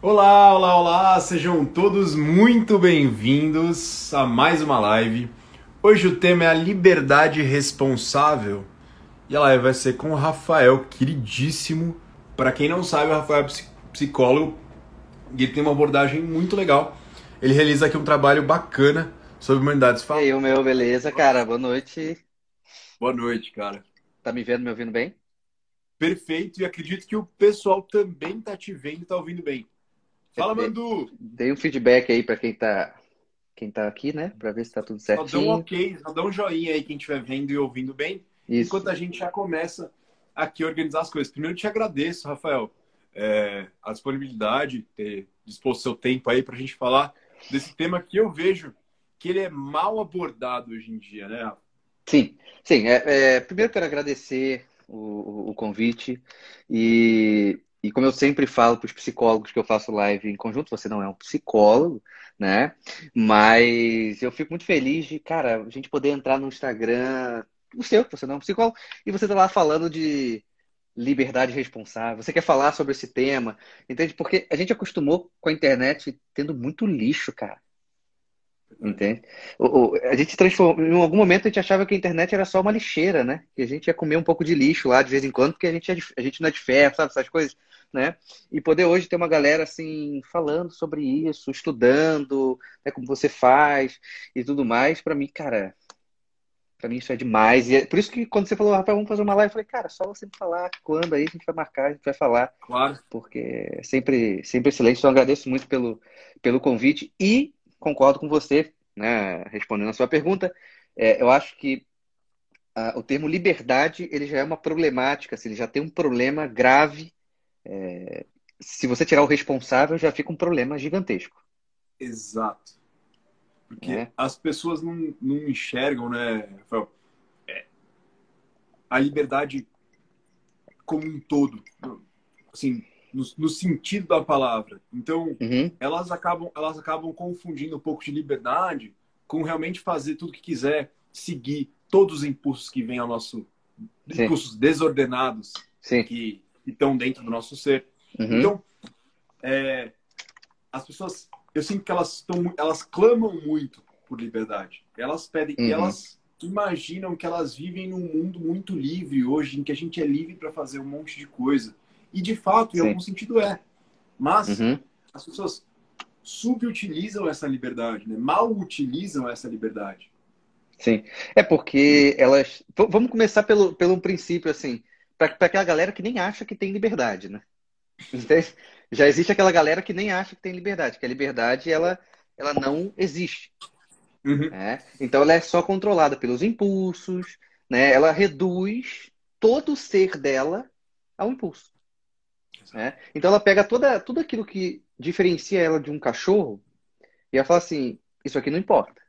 Olá, olá, olá! Sejam todos muito bem-vindos a mais uma live. Hoje o tema é a liberdade responsável e a live vai ser com o Rafael, queridíssimo. Para quem não sabe, o Rafael é psicólogo e ele tem uma abordagem muito legal. Ele realiza aqui um trabalho bacana sobre humanidades. Fala. E aí, o meu, beleza, cara? Boa noite. Boa noite, cara. Tá me vendo, me ouvindo bem? Perfeito, e acredito que o pessoal também tá te vendo e tá ouvindo bem. Fala, Mandu! Dei um feedback aí para quem tá, quem tá aqui, né? Para ver se tá tudo certinho. Só dá um ok, só dá um joinha aí quem estiver vendo e ouvindo bem. Isso. Enquanto a gente já começa aqui a organizar as coisas. Primeiro, eu te agradeço, Rafael, é, a disponibilidade, ter disposto seu tempo aí para a gente falar desse tema que eu vejo que ele é mal abordado hoje em dia, né? Sim, sim. É, é, primeiro quero agradecer o, o, o convite e e como eu sempre falo para os psicólogos que eu faço live em conjunto, você não é um psicólogo, né? Mas eu fico muito feliz de, cara, a gente poder entrar no Instagram, o seu, você não é um psicólogo, e você tá lá falando de liberdade responsável. Você quer falar sobre esse tema, entende? Porque a gente acostumou com a internet tendo muito lixo, cara. Entende? A gente transformou. Em algum momento a gente achava que a internet era só uma lixeira, né? Que a gente ia comer um pouco de lixo lá de vez em quando, porque a gente, é a gente não é de ferro, sabe? Essas coisas, né? E poder hoje ter uma galera assim, falando sobre isso, estudando, né, como você faz e tudo mais, para mim, cara, para mim isso é demais. E é por isso que quando você falou, rapaz, vamos fazer uma live, eu falei, cara, só você me falar quando aí a gente vai marcar, a gente vai falar. Claro. Porque é sempre, sempre excelente. Então agradeço muito pelo, pelo convite e concordo com você, né, respondendo a sua pergunta. É, eu acho que o termo liberdade ele já é uma problemática, assim, ele já tem um problema grave. É, se você tirar o responsável, já fica um problema gigantesco. Exato. Porque é. as pessoas não, não enxergam, né, Rafael, é, a liberdade como um todo. Assim, no, no sentido da palavra. Então, uhum. elas, acabam, elas acabam confundindo um pouco de liberdade com realmente fazer tudo que quiser, seguir todos os impulsos que vêm ao nosso. Sim. impulsos desordenados Sim. que estão dentro do nosso ser. Uhum. Então, é, as pessoas, eu sinto que elas, estão, elas clamam muito por liberdade. Elas pedem, uhum. elas imaginam que elas vivem num mundo muito livre hoje, em que a gente é livre para fazer um monte de coisa. E de fato, em Sim. algum sentido é. Mas uhum. as pessoas subutilizam essa liberdade, né? mal utilizam essa liberdade. Sim. É porque elas. Vamos começar pelo, pelo princípio, assim, para aquela galera que nem acha que tem liberdade, né? Já existe aquela galera que nem acha que tem liberdade, que a liberdade ela, ela não existe. Uhum. Né? Então ela é só controlada pelos impulsos, né? ela reduz todo o ser dela ao impulso. Né? Então ela pega toda, tudo aquilo que diferencia ela de um cachorro e ela fala assim: Isso aqui não importa.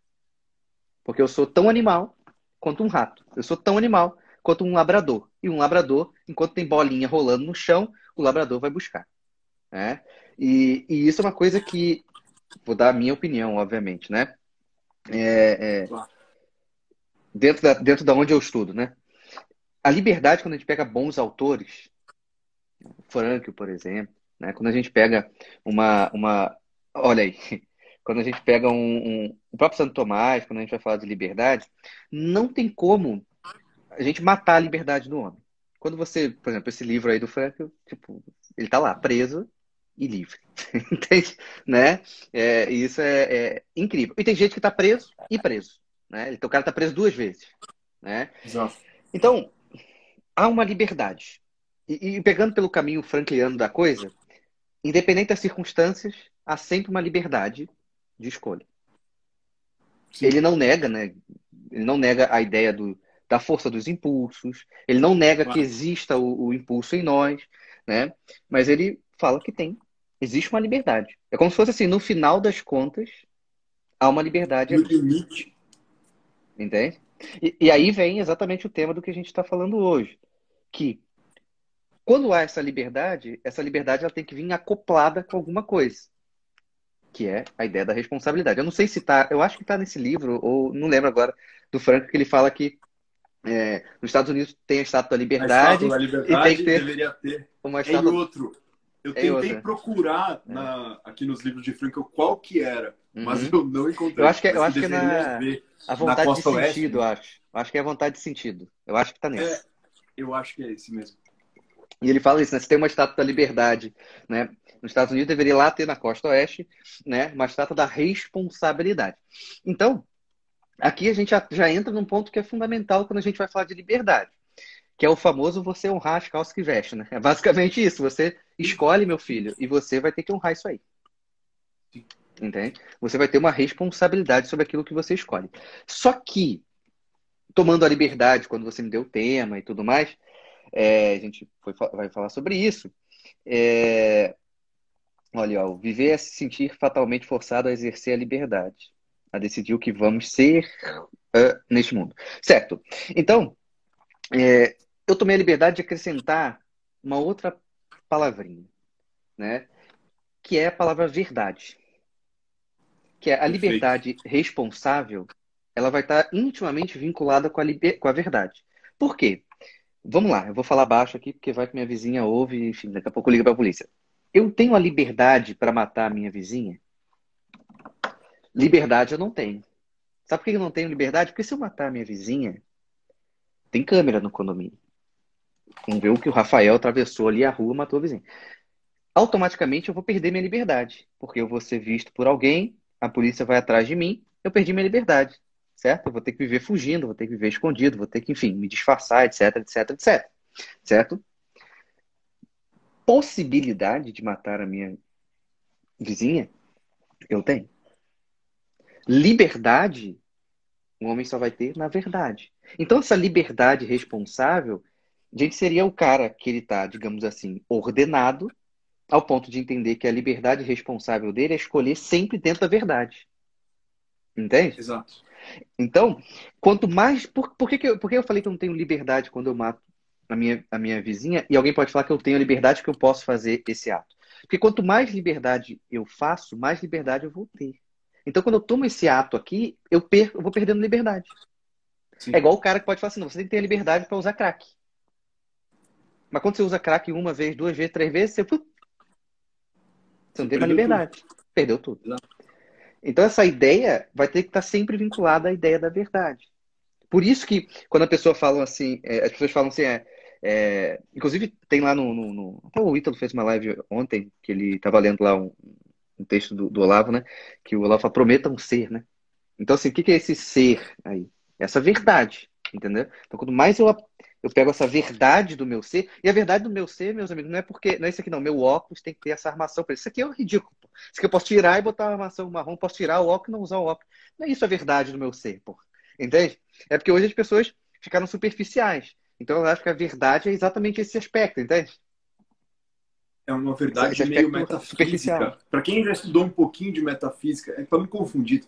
Porque eu sou tão animal quanto um rato. Eu sou tão animal quanto um labrador. E um labrador, enquanto tem bolinha rolando no chão, o labrador vai buscar. Né? E, e isso é uma coisa que, vou dar a minha opinião, obviamente, né? É, é, dentro, da, dentro da onde eu estudo, né? A liberdade, quando a gente pega bons autores, Frank, por exemplo, né? Quando a gente pega uma, uma, olha aí, quando a gente pega um, um, o próprio Santo Tomás, quando a gente vai falar de liberdade, não tem como a gente matar a liberdade do homem. Quando você, por exemplo, esse livro aí do Frank, tipo, ele tá lá preso e livre, entende? Né? É, isso é, é, incrível. E tem gente que tá preso e preso, né? Então o cara tá preso duas vezes, né? Exato. Então há uma liberdade e, e pegando pelo caminho frankliano da coisa, independente das circunstâncias, há sempre uma liberdade de escolha. Sim. Ele não nega, né? Ele não nega a ideia do, da força dos impulsos, ele não nega claro. que exista o, o, impulso em nós, né? Mas ele fala que tem, existe uma liberdade. É como se fosse assim, no final das contas, há uma liberdade. No limite. Entende? E, e aí vem exatamente o tema do que a gente está falando hoje, que quando há essa liberdade, essa liberdade ela tem que vir acoplada com alguma coisa, que é a ideia da responsabilidade. Eu não sei se está, eu acho que está nesse livro, ou não lembro agora, do Franco, que ele fala que é, nos Estados Unidos tem a estátua da liberdade, a estátua da liberdade e tem que ter, deveria ter uma estátua... em outro. Eu tentei procurar é. na, aqui nos livros de Frankel qual que era, uhum. mas eu não encontrei. Eu acho que, é, eu acho que é na, a vontade de sentido, eu acho. Eu acho que é a vontade de sentido. Eu acho que tá nesse. É, eu acho que é esse mesmo. E ele fala isso, né? Você tem uma estátua da liberdade, né? Nos Estados Unidos deveria lá ter na costa oeste, né? Uma estátua da responsabilidade. Então, aqui a gente já, já entra num ponto que é fundamental quando a gente vai falar de liberdade, que é o famoso você honrar as calças que veste, né? É basicamente isso. Você escolhe, meu filho, e você vai ter que honrar isso aí. Entende? Você vai ter uma responsabilidade sobre aquilo que você escolhe. Só que, tomando a liberdade, quando você me deu o tema e tudo mais, é, a gente foi, vai falar sobre isso. É, olha, ó, viver é se sentir fatalmente forçado a exercer a liberdade, a decidir o que vamos ser uh, neste mundo. Certo. Então, é, eu tomei a liberdade de acrescentar uma outra palavrinha, né? Que é a palavra verdade. Que é a Perfeito. liberdade responsável, ela vai estar intimamente vinculada com a, liber... com a verdade. Por quê? Vamos lá, eu vou falar baixo aqui, porque vai que minha vizinha ouve, enfim, daqui a pouco liga para a polícia. Eu tenho a liberdade para matar a minha vizinha? Liberdade eu não tenho. Sabe por que eu não tenho liberdade? Porque se eu matar a minha vizinha, tem câmera no condomínio. Vamos ver o que o Rafael atravessou ali a rua matou a vizinha. Automaticamente eu vou perder minha liberdade, porque eu vou ser visto por alguém, a polícia vai atrás de mim, eu perdi minha liberdade certo? Eu vou ter que viver fugindo, vou ter que viver escondido, vou ter que, enfim, me disfarçar, etc, etc, etc. Certo? Possibilidade de matar a minha vizinha, eu tenho. Liberdade, o homem só vai ter na verdade. Então, essa liberdade responsável, a gente seria o cara que ele está, digamos assim, ordenado, ao ponto de entender que a liberdade responsável dele é escolher sempre dentro da verdade. Entende? Exato. Então, quanto mais. Por, por, que, que, eu, por que eu falei que eu não tenho liberdade quando eu mato a minha, a minha vizinha? E alguém pode falar que eu tenho liberdade que eu posso fazer esse ato. Porque quanto mais liberdade eu faço, mais liberdade eu vou ter. Então, quando eu tomo esse ato aqui, eu, per, eu vou perdendo liberdade. Sim. É igual o cara que pode falar assim: não, você tem que ter a liberdade para usar crack. Mas quando você usa crack uma vez, duas vezes, três vezes, você, você não tem mais liberdade. Tudo. Perdeu tudo. Exato. Então, essa ideia vai ter que estar sempre vinculada à ideia da verdade. Por isso que, quando a pessoa fala assim, é, as pessoas falam assim, é, é, inclusive tem lá no, no, no, Até o Ítalo fez uma live ontem, que ele estava lendo lá um, um texto do, do, Olavo, né? Que o Olavo fala, um ser, né? Então, assim, o que, que é esse ser aí? Essa verdade, entendeu? Então, quanto mais eu eu pego essa verdade do meu ser, e a verdade do meu ser, meus amigos, não é porque. Não é isso aqui, não. Meu óculos tem que ter essa armação para isso. Isso aqui é ridículo. Pô. Isso aqui eu posso tirar e botar uma armação marrom, posso tirar o óculos e não usar o óculos. Não é isso a verdade do meu ser, pô. Entende? É porque hoje as pessoas ficaram superficiais. Então eu acho que a verdade é exatamente esse aspecto, entende? É uma verdade meio metafísica. Para quem já estudou um pouquinho de metafísica, é para não confundir.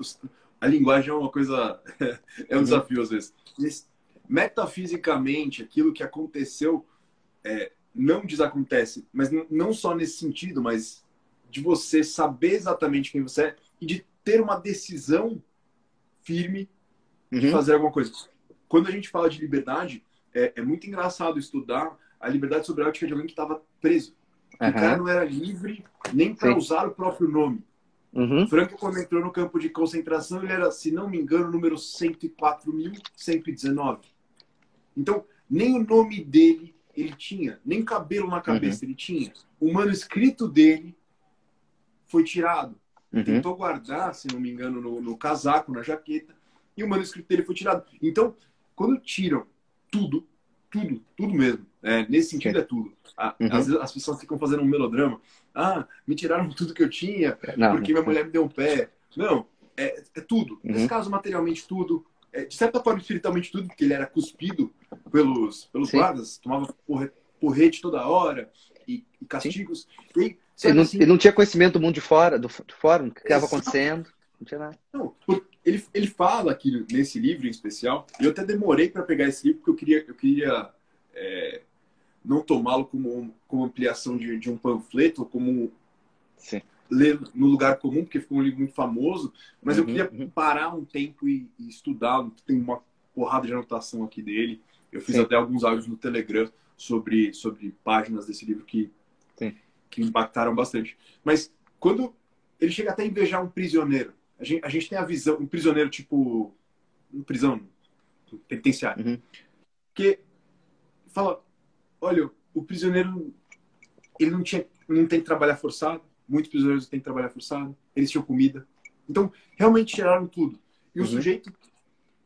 A linguagem é uma coisa. é um uhum. desafio às vezes metafisicamente, aquilo que aconteceu é, não desacontece, mas não só nesse sentido, mas de você saber exatamente quem você é e de ter uma decisão firme de uhum. fazer alguma coisa. Quando a gente fala de liberdade, é, é muito engraçado estudar a liberdade sobre a ótica de alguém que estava preso. Uhum. O cara não era livre nem para usar o próprio nome. Uhum. Franco, quando entrou no campo de concentração, ele era, se não me engano, número 104.119. Então, nem o nome dele ele tinha, nem cabelo na cabeça uhum. ele tinha. O manuscrito dele foi tirado. Uhum. Tentou guardar, se não me engano, no, no, casaco, na jaqueta, e o manuscrito dele foi tirado. Então, quando tiram tudo, tudo, tudo mesmo, é, nesse sentido é tudo. uhum. Às vezes as pessoas ficam fazendo um melodrama. Ah, me tiraram tudo que eu tinha, não, porque minha mulher me deu um pé. Não, é, é tudo. Nesse uhum. caso, materialmente tudo, é, de certa forma, espiritualmente tudo, porque ele era cuspido pelos, pelos guardas, tomava porrete toda hora e, e castigos. E, ele, não, assim, ele não tinha conhecimento do mundo de fora, do, do fora, do que estava acontecendo. Não tinha nada. Não, ele, ele fala aqui nesse livro em especial, e eu até demorei para pegar esse livro, porque eu queria, eu queria é, não tomá-lo como, como ampliação de, de um panfleto, como Sim ler no lugar comum, porque ficou um livro muito famoso, mas uhum, eu queria uhum. parar um tempo e, e estudar. Tem uma porrada de anotação aqui dele. Eu fiz Sim. até alguns áudios no Telegram sobre, sobre páginas desse livro que, que impactaram bastante. Mas quando ele chega até a invejar um prisioneiro, a gente, a gente tem a visão, um prisioneiro tipo, um prisão penitenciário, uhum. que fala, olha, o prisioneiro ele não tinha, não tem que trabalhar forçado, muitos prisioneiros têm que trabalhar forçado, eles tinham comida, então realmente tiraram tudo. E o uhum. sujeito,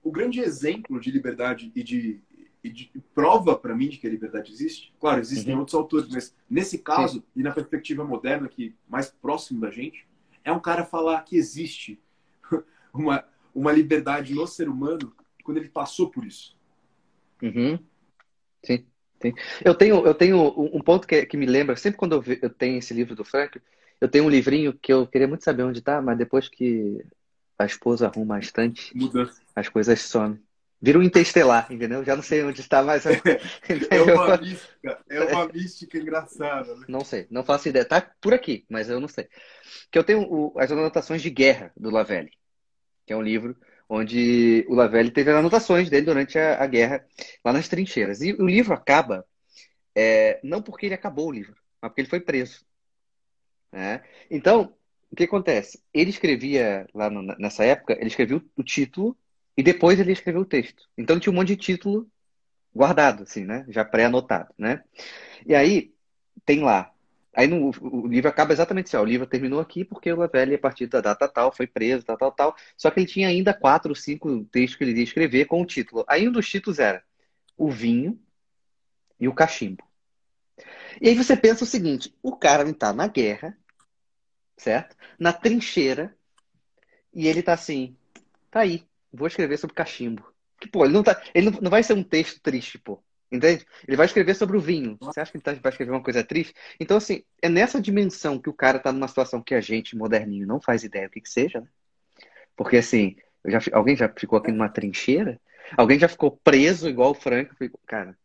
o grande exemplo de liberdade e de e de, prova para mim de que a liberdade existe. Claro, existem uhum. outros autores, mas nesse caso, Sim. e na perspectiva moderna, que mais próximo da gente, é um cara falar que existe uma, uma liberdade no ser humano quando ele passou por isso. Uhum. Sim, sim. Eu tenho, eu tenho um ponto que, que me lembra, sempre quando eu, eu tenho esse livro do Frank, eu tenho um livrinho que eu queria muito saber onde está, mas depois que a esposa arruma a estante, Muda. as coisas somem. Vira um interestelar, entendeu? Já não sei onde está mais. é uma mística, é uma mística engraçada. Né? Não sei, não faço ideia. Tá por aqui, mas eu não sei. Que eu tenho o, as anotações de guerra do Lavelle, que é um livro onde o Lavelle teve anotações dele durante a, a guerra lá nas trincheiras. E o livro acaba é, não porque ele acabou o livro, mas porque ele foi preso. Né? Então, o que acontece? Ele escrevia lá no, nessa época, ele escrevia o, o título e depois ele escreveu o texto. Então tinha um monte de título guardado, assim, né? Já pré-anotado, né? E aí tem lá. Aí no, o livro acaba exatamente assim, ó, o livro terminou aqui porque o Lavelli, a partir da data tal, foi preso, tal, tal, tal. Só que ele tinha ainda quatro cinco textos que ele ia escrever com o título. Aí um dos títulos era O Vinho e o Cachimbo. E aí você pensa o seguinte, o cara está na guerra, certo? Na trincheira, e ele tá assim, tá aí, vou escrever sobre cachimbo. Que, pô, ele não, tá, ele não vai ser um texto triste, pô. Entende? Ele vai escrever sobre o vinho. Você acha que ele tá, vai escrever uma coisa triste? Então, assim, é nessa dimensão que o cara tá numa situação que a gente, moderninho, não faz ideia do que, que seja, né? Porque, assim, já, alguém já ficou aqui numa trincheira? Alguém já ficou preso igual o Franco? Cara,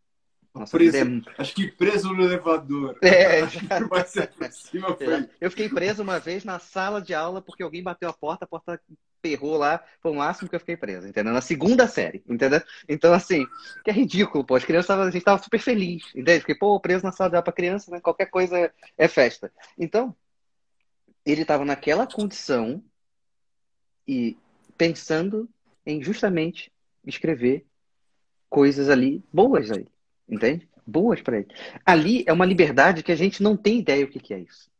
nossa, preso, é... Acho que preso no elevador. É, cima foi. É. Eu fiquei preso uma vez na sala de aula porque alguém bateu a porta, a porta perrou lá, foi o máximo que eu fiquei preso, entendeu? Na segunda série, entendeu? Então, assim, que é ridículo, pô. As crianças, a gente tava super feliz, entende? Fiquei, pô, preso na sala de aula pra criança, né? Qualquer coisa é festa. Então, ele tava naquela condição e pensando em justamente escrever coisas ali boas aí entende? Boas para ele. Ali é uma liberdade que a gente não tem ideia o que, que é isso.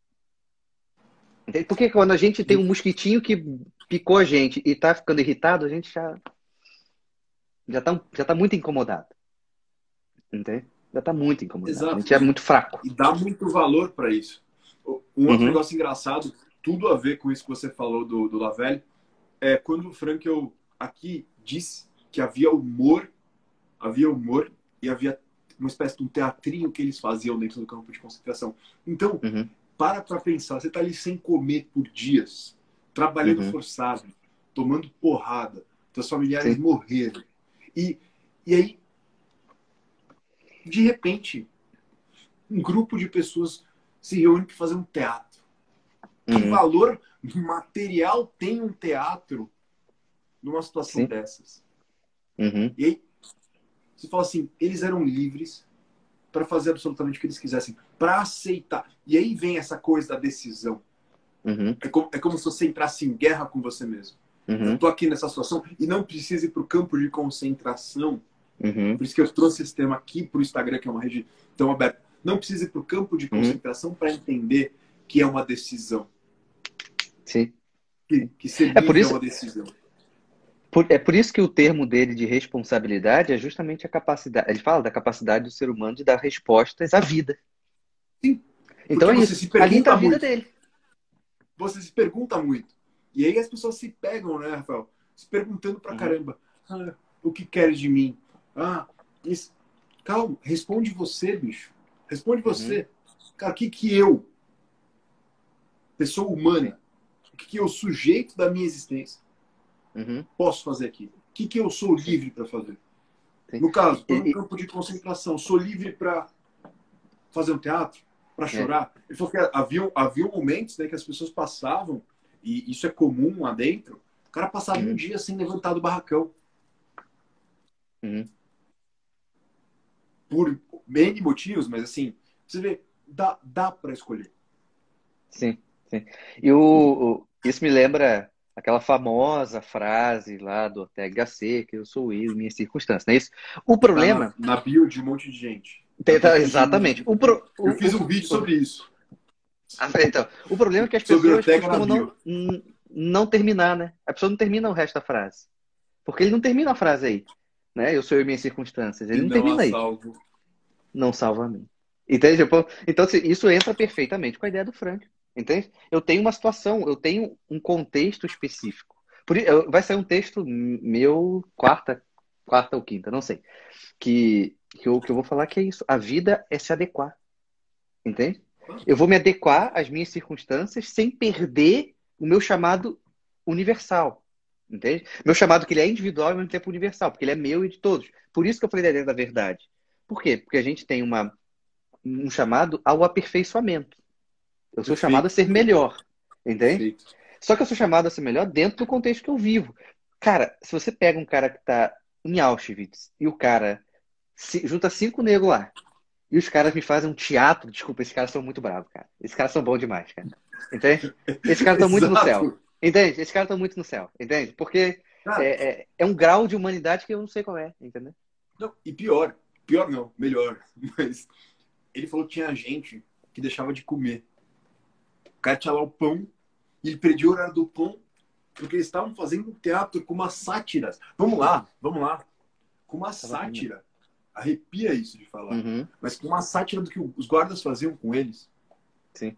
Entende? Porque quando a gente tem um mosquitinho que picou a gente e tá ficando irritado, a gente já já tá, já tá muito incomodado. Entende? Já tá muito incomodado. Exato. A gente é muito fraco. E dá muito valor para isso. Um outro uhum. negócio engraçado, tudo a ver com isso que você falou do, do Lavelle, é quando o Frankel aqui disse que havia humor, havia humor e havia uma espécie de um teatrinho que eles faziam dentro do campo de concentração. Então, uhum. para para pensar, você está ali sem comer por dias, trabalhando uhum. forçado, tomando porrada, seus familiares Sim. morreram. E, e aí, de repente, um grupo de pessoas se reúne para fazer um teatro. Uhum. Que valor material tem um teatro numa situação Sim. dessas? Uhum. E aí, você fala assim, eles eram livres para fazer absolutamente o que eles quisessem, para aceitar. E aí vem essa coisa da decisão. Uhum. É, como, é como se você entrasse em guerra com você mesmo. Uhum. Eu tô aqui nessa situação e não preciso ir para o campo de concentração. Uhum. Por isso que eu trouxe esse tema aqui para o Instagram, que é uma rede tão aberta. Não precisa ir para o campo de uhum. concentração para entender que é uma decisão. Sim. Que, que ser é, por isso... é uma decisão. Por, é por isso que o termo dele de responsabilidade é justamente a capacidade. Ele fala da capacidade do ser humano de dar respostas à vida. Sim. Então é isso. Ali está a vida muito. dele. Você se pergunta muito. E aí as pessoas se pegam, né, Rafael? Se perguntando pra uhum. caramba. Ah, o que queres de mim? Ah, isso. Calma, responde você, bicho. Responde você. Uhum. Cara, o que que eu, pessoa humana, o que que eu, sujeito da minha existência, uhum. posso fazer aqui? O que, que eu sou livre para fazer? Sim. No caso, estou no campo de concentração, sou livre para fazer um teatro, para é. chorar. É. Ele falou que havia, havia momentos né, que as pessoas passavam, e isso é comum lá dentro, o cara passava uhum. um dia sem levantar do barracão. Uhum. Por N motivos, mas assim, você vê, dá, dá para escolher. Sim, sim. E o, isso me lembra aquela famosa frase lá do Ortega Gasset, que eu sou eu, minhas circunstâncias, não é isso? O problema... na, na bio de um monte de gente. Tá, exatamente. O pro... Eu fiz um vídeo sobre isso. Ah, então, o problema é que as pessoas costumam não, não terminar, né? A pessoa não termina o resto da frase. Porque ele não termina a frase aí. Né? Eu sou eu e minhas circunstâncias. Ele não, não termina aí. Salvo. Não salva a mim. Entende? Então, assim, isso entra perfeitamente com a ideia do Frank. Entende? Eu tenho uma situação, eu tenho um contexto específico. Por, vai sair um texto meu, quarta, quarta ou quinta, não sei. Que, que, eu, que eu vou falar que é isso. A vida é se adequar. Entende? Eu vou me adequar às minhas circunstâncias sem perder o meu chamado universal. Entende? Meu chamado que ele é individual e ao mesmo tempo universal, porque ele é meu e de todos. Por isso que eu falei da ideia da verdade. Por quê? Porque a gente tem uma, um chamado ao aperfeiçoamento. Eu sou Perfeito. chamado a ser melhor. Entende? Perfeito. Só que eu sou chamado a ser melhor dentro do contexto que eu vivo. Cara, se você pega um cara que está em Auschwitz e o cara junta cinco negros lá e os caras me fazem um teatro, desculpa, esses caras são muito bravos, cara. Esses caras são bons demais, cara. Entende? Esses caras estão muito no céu. Entende? Esses caras estão muito no céu. Entende? Porque é, é, é, um grau de humanidade que eu não sei qual é, entendeu? Não, e pior, pior não, melhor. Mas ele falou que tinha gente que deixava de comer. O cara tinha lá o pão e ele perdia o horário do pão porque eles estavam fazendo um teatro com uma sátira. Vamos lá, vamos lá. Com uma sátira. Arrepia isso de falar. Uhum. Mas com uma sátira do que os guardas faziam com eles. Sim.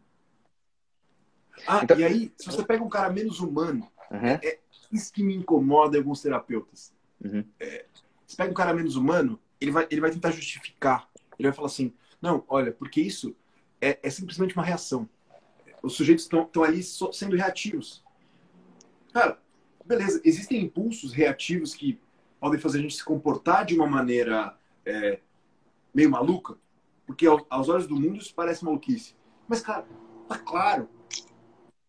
Ah, então... e aí, se você pega um cara menos humano, uhum. é isso que me incomoda em alguns terapeutas. Uhum. É, você pega um cara menos humano, ele vai, ele vai tentar justificar. Ele vai falar assim: não, olha, porque isso é, é simplesmente uma reação. Os sujeitos estão ali sendo reativos. Cara, beleza, existem impulsos reativos que podem fazer a gente se comportar de uma maneira é, meio maluca, porque aos olhos do mundo isso parece maluquice. Mas, cara, tá claro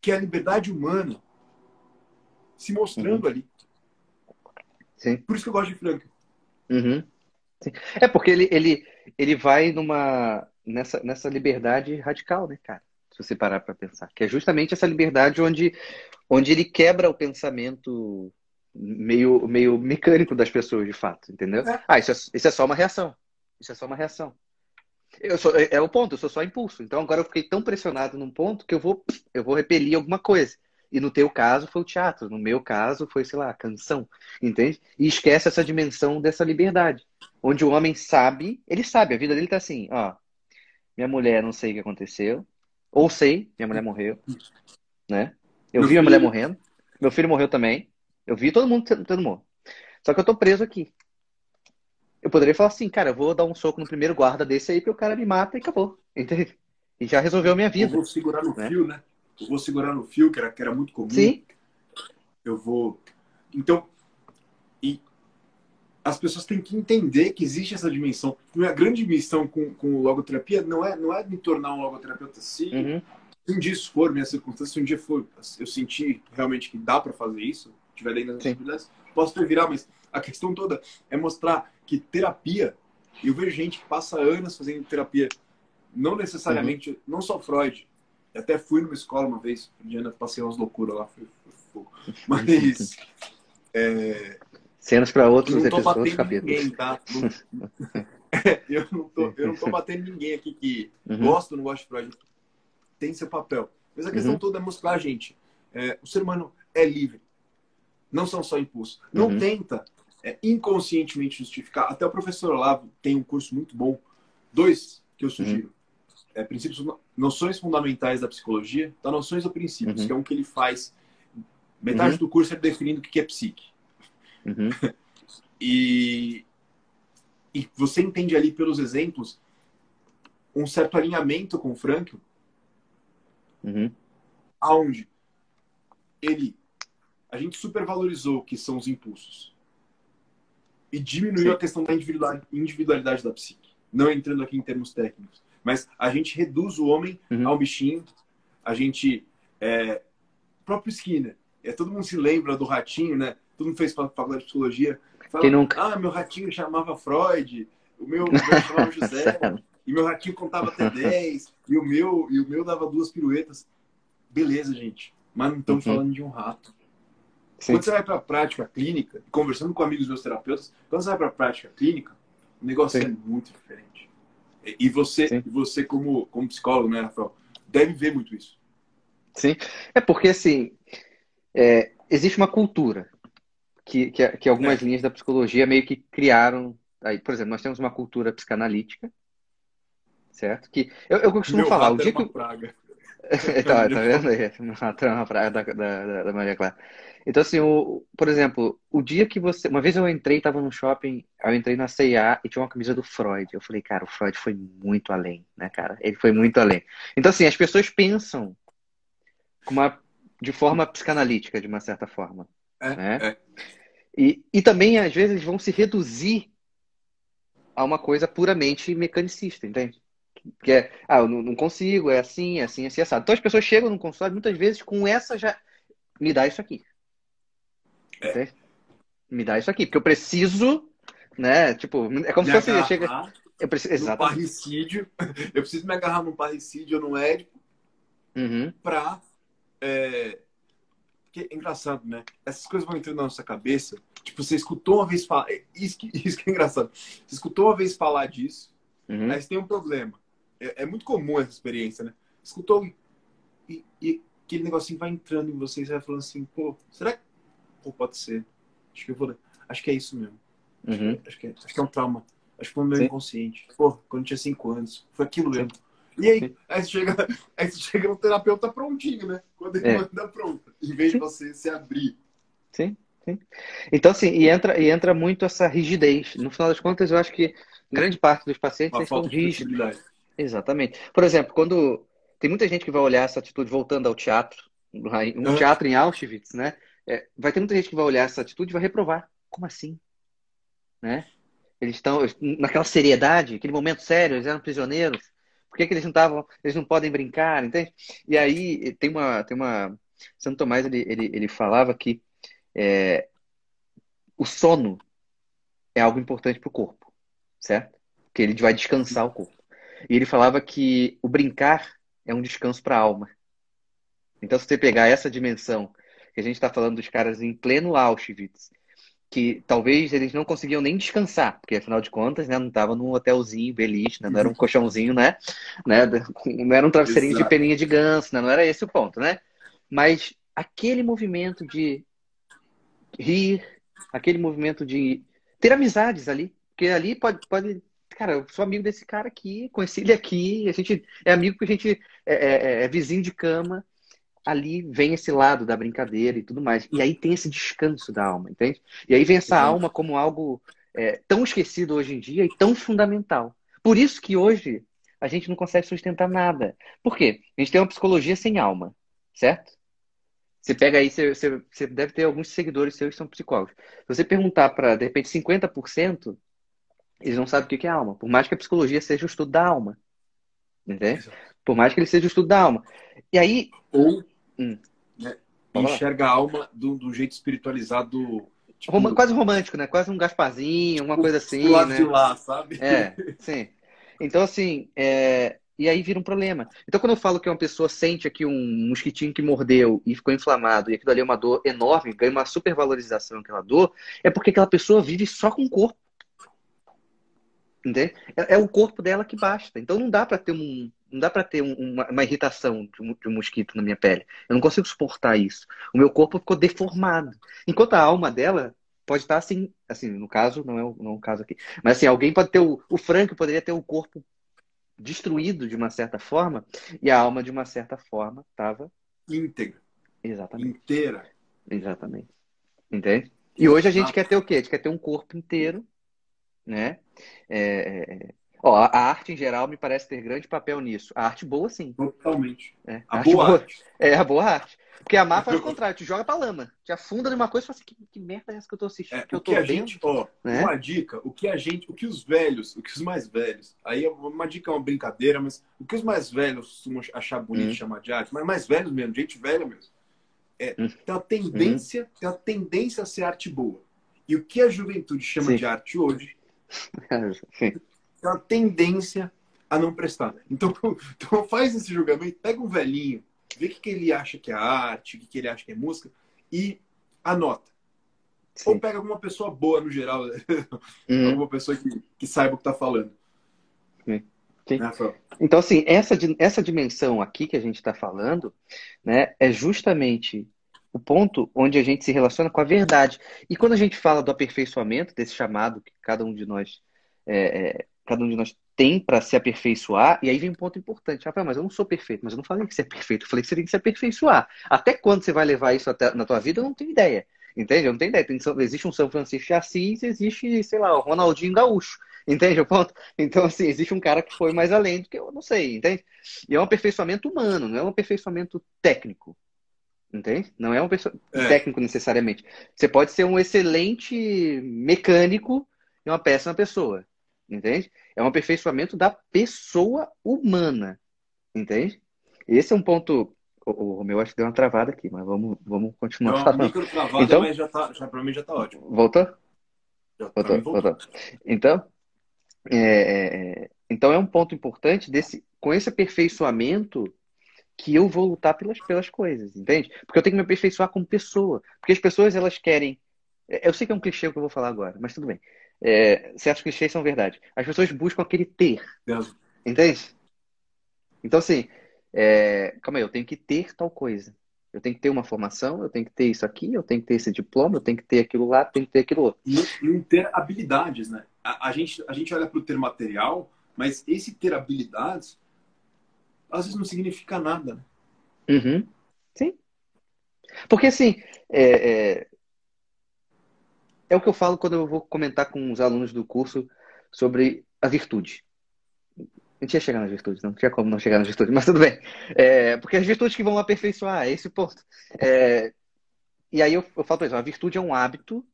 que a liberdade humana se mostrando uhum. ali. Sim. Por isso que eu gosto de Frank. Uhum. É porque ele, ele, ele vai numa nessa, nessa liberdade radical, né, cara? Se você parar para pensar, que é justamente essa liberdade onde, onde ele quebra o pensamento meio, meio mecânico das pessoas, de fato, entendeu? É. Ah, isso é, isso é só uma reação. Isso é só uma reação. Eu sou, é, é, o ponto, eu sou só impulso. Então agora eu fiquei tão pressionado num ponto que eu vou, eu vou repelir alguma coisa. E no teu caso foi o teatro, no meu caso foi, sei lá, a canção, entende? E esquece essa dimensão dessa liberdade. Onde o homem sabe, ele sabe, a vida dele tá assim, ó, minha mulher não sei o que aconteceu, ou sei, minha mulher morreu, né? Eu vi minha mulher morrendo, meu filho morreu também, eu vi todo mundo tendo morto. Só que eu tô preso aqui. Eu poderia falar assim, cara, eu vou dar um soco no primeiro guarda desse aí, porque o cara me mata e acabou. Entende? E já resolveu a minha vida. Eu vou segurar no né? fio, né? Eu vou segurar no fio, que era, que era muito comum. Sim. Eu vou. Então, e as pessoas têm que entender que existe essa dimensão. Minha grande missão com, com logoterapia não é, não é me tornar um logoterapeuta. Se, uhum. se um dia isso for minha circunstância, se um dia for, eu sentir realmente que dá para fazer isso, tiver dentro das possibilidades, posso ter virar, mas a questão toda é mostrar que terapia, eu vejo gente que passa anos fazendo terapia, não necessariamente, uhum. não só Freud, eu até fui numa escola uma vez, Diana, passei umas loucuras lá, foi, foi mas... é, Cenas para outros episódios, capítulos. Ninguém, tá? Não, eu, não tô, eu não tô batendo ninguém aqui que uhum. gosta ou não gosta de Freud. Tem seu papel. Mas a questão uhum. toda é mostrar a gente. É, o ser humano é livre. Não são só impulsos. Não uhum. tenta é, inconscientemente justificar. Até o professor Olavo tem um curso muito bom, dois que eu uhum. sugiro. Uhum. É, princípios, noções fundamentais da psicologia, tá? noções ou princípios, uhum. que é um que ele faz. Metade uhum. do curso é definindo o que é psique. Uhum. e, e você entende ali pelos exemplos um certo alinhamento com o Frankl, uhum. aonde ele a gente supervalorizou o que são os impulsos e diminuiu Sim. a questão da individualidade da psique. Não entrando aqui em termos técnicos. Mas a gente reduz o homem uhum. ao bichinho. A gente. É, próprio Skinner. É, todo mundo se lembra do ratinho, né? Todo mundo fez faculdade de psicologia. Fala, Quem nunca? Ah, meu ratinho chamava Freud. O meu, meu chamava José. e meu ratinho contava até 10. E o meu, e o meu dava duas piruetas. beleza, gente. Mas não estamos uhum. falando de um rato. Sim. Quando você vai para a prática clínica, conversando com amigos meus terapeutas, quando você vai para a prática clínica, o negócio Sim. é muito diferente. E você, você como, como psicólogo, né, Rafael, deve ver muito isso. Sim. É porque, assim, é, existe uma cultura que, que, que algumas é. linhas da psicologia meio que criaram. Aí, por exemplo, nós temos uma cultura psicanalítica, certo? Que eu, eu costumo Meu falar, o dia que. Praga. tá, tá vendo aí? Uma praga da, da, da Maria Clara. Então, assim, o, por exemplo, o dia que você. Uma vez eu entrei, tava no shopping, eu entrei na CIA e tinha uma camisa do Freud. Eu falei, cara, o Freud foi muito além, né, cara? Ele foi muito além. Então, assim, as pessoas pensam uma, de forma psicanalítica, de uma certa forma. É, né? É. E, e também, às vezes, vão se reduzir a uma coisa puramente mecanicista, entende? Que é, ah, eu não, consigo, é assim, é assim, é assim, é assado. Então as pessoas chegam no consultório muitas vezes com essa já. Me dá isso aqui. É. Me dá isso aqui, porque eu preciso, né? Tipo, é como me se fosse. Chega... Eu preciso, exatamente. Parricídio, eu preciso me agarrar num parricídio ou num édipo uhum. pra é, porque é engraçado, né? Essas coisas vão entrando na nossa cabeça. Tipo, você escutou uma vez falar. É, isso que, isso que é engraçado. Você escutou uma vez falar disso, uhum. aí você tem um problema. É, é, muito comum essa experiência, né? Escutou e, e aquele negocinho vai entrando em você e você vai falando assim, pô, será que. Pô, pode ser. Acho que eu vou. Acho que é isso mesmo. Uhum. Acho, que é, acho que é um trauma. Acho que foi meu Sim. inconsciente. Pô, quando tinha 5 anos. Foi aquilo mesmo. E aí, aí você, chega, aí chega no terapeuta prontinho, né? Quando ele é. manda pronto, em vez de você se abrir. Sim, sim. Então, assim, e entra, e entra muito essa rigidez. No final das contas, eu acho que grande parte dos pacientes estão rígidos. Exatamente. Por exemplo, quando tem muita gente que vai olhar essa atitude voltando ao teatro, um teatro em Auschwitz, né? É, vai ter muita gente que vai olhar essa atitude e vai reprovar. Como assim? Né? Eles estão naquela seriedade, aquele momento sério, eles eram prisioneiros. Por que, que eles não estavam, eles não podem brincar, entende? E aí tem uma, tem uma, Santo Tomás ele, ele, ele falava que é, o sono é algo importante para o corpo, certo? Que ele vai descansar o corpo. E ele falava que o brincar é um descanso para a alma. Então, se você pegar essa dimensão que a gente está falando dos caras em pleno Auschwitz, que talvez eles não conseguiam nem descansar, porque afinal de contas, né, não estava num hotelzinho beliche, né, não era um colchãozinho, né, né, não era um travesseirinho Exato. de peninha de ganso, né, não era esse o ponto, né? Mas aquele movimento de rir, aquele movimento de ter amizades ali, porque ali pode, pode cara, eu sou amigo desse cara aqui, conheci ele aqui, a gente é amigo que a gente é, é, é, é vizinho de cama, ali vem esse lado da brincadeira e tudo mais. E aí tem esse descanso da alma, entende? E aí vem essa alma como algo é, tão esquecido hoje em dia e tão fundamental. Por isso que hoje a gente não consegue sustentar nada. Por quê? A gente tem uma psicologia sem alma, certo? Você pega aí, você, você, você deve ter alguns seguidores seus que são psicólogos. Se você perguntar para, de repente, 50%, eles não sabem o que é alma. Por mais que a psicologia seja o estudo da alma. Entende? Por mais que ele seja o estudo da alma. E aí. Ou Hum. Né? Enxerga a alma do, do jeito espiritualizado. Tipo, Rom quase romântico, né? Quase um Gasparzinho, uma coisa assim. lado né? de lá, sabe? É, sim. Então, assim, é... e aí vira um problema. Então, quando eu falo que uma pessoa sente aqui um mosquitinho que mordeu e ficou inflamado, e aquilo ali é uma dor enorme, ganha uma supervalorização aquela dor, é porque aquela pessoa vive só com o corpo. Entende? É, é o corpo dela que basta. Então, não dá para ter um, não dá para ter uma, uma, irritação de um, de um, mosquito na minha pele. Eu não consigo suportar isso. O meu corpo ficou deformado. Enquanto a alma dela pode estar assim, assim, no caso, não é o, não é o caso aqui. Mas assim, alguém pode ter o, o Frank poderia ter o corpo destruído de uma certa forma e a alma de uma certa forma estava íntegra. Exatamente. Inteira. Exatamente. Entende? E hoje a gente quer ter o quê? A gente quer ter um corpo inteiro, né? É, é Ó, a arte em geral me parece ter grande papel nisso. A arte boa, sim. Totalmente. É, a, a boa arte. arte. É, a boa arte. Porque a má faz o contrário, te joga pra lama. Te afunda numa coisa e fala assim, que, que merda é essa que eu tô assistindo? É, que eu tô que a vendo? gente, ó, né? uma dica, o que a gente, o que os velhos, o que os mais velhos, aí é uma dica é uma brincadeira, mas o que os mais velhos costumam achar bonito hum. chamar de arte, mas mais velhos mesmo, gente velha mesmo. É, hum. tem uma tendência, hum. tem uma tendência a ser arte boa. E o que a juventude chama Sim. de arte hoje Sim uma tendência a não prestar. Então, então faz esse julgamento, pega um velhinho vê o que, que ele acha que é arte, o que, que ele acha que é música, e anota. Sim. Ou pega alguma pessoa boa no geral, uhum. alguma pessoa que, que saiba o que está falando. Sim. Sim. Né, então, assim, essa, essa dimensão aqui que a gente está falando, né, é justamente o ponto onde a gente se relaciona com a verdade. E quando a gente fala do aperfeiçoamento, desse chamado que cada um de nós, é, é, cada um de nós tem para se aperfeiçoar, e aí vem um ponto importante. Rafael, mas eu não sou perfeito, mas eu não falei que você é perfeito, eu falei que você tem que se aperfeiçoar. Até quando você vai levar isso até, na tua vida, eu não tenho ideia. Entende? Eu não tenho ideia. Tem, existe um São Francisco de Assis, existe, sei lá, o Ronaldinho Gaúcho. Entende o ponto? Então, assim, existe um cara que foi mais além do que eu não sei, entende? E é um aperfeiçoamento humano, não é um aperfeiçoamento técnico. Entende? Não é um é. técnico necessariamente. Você pode ser um excelente mecânico e uma péssima pessoa. Entende? É um aperfeiçoamento da pessoa humana. Entende? Esse é um ponto. O, o meu acho que deu uma travada aqui, mas vamos, vamos continuar. É uma micro travada, então, mas já tá, já, pra mim já tá ótimo. Voltou? Já, voltou, voltou. voltou. Então, é, é, é, então é um ponto importante desse, com esse aperfeiçoamento que eu vou lutar pelas, pelas coisas, entende? Porque eu tenho que me aperfeiçoar como pessoa. Porque as pessoas, elas querem. É, eu sei que é um clichê o que eu vou falar agora, mas tudo bem. É, certos clichês são verdade. As pessoas buscam aquele ter. Deus. Entende? Então, assim, é... calma aí, eu tenho que ter tal coisa. Eu tenho que ter uma formação, eu tenho que ter isso aqui, eu tenho que ter esse diploma, eu tenho que ter aquilo lá, eu tenho que ter aquilo outro. E, e ter habilidades, né? A, a, gente, a gente olha para o ter material, mas esse ter habilidades às vezes não significa nada. Né? Uhum. Sim. Porque assim, é, é, é, o que eu falo quando eu vou comentar com os alunos do curso sobre a virtude. A gente ia chegar nas virtudes, não tinha como não chegar nas virtudes, mas tudo bem. É, porque as virtudes que vão aperfeiçoar, é esse o ponto. É, e aí eu, eu falo para eles, a virtude é um hábito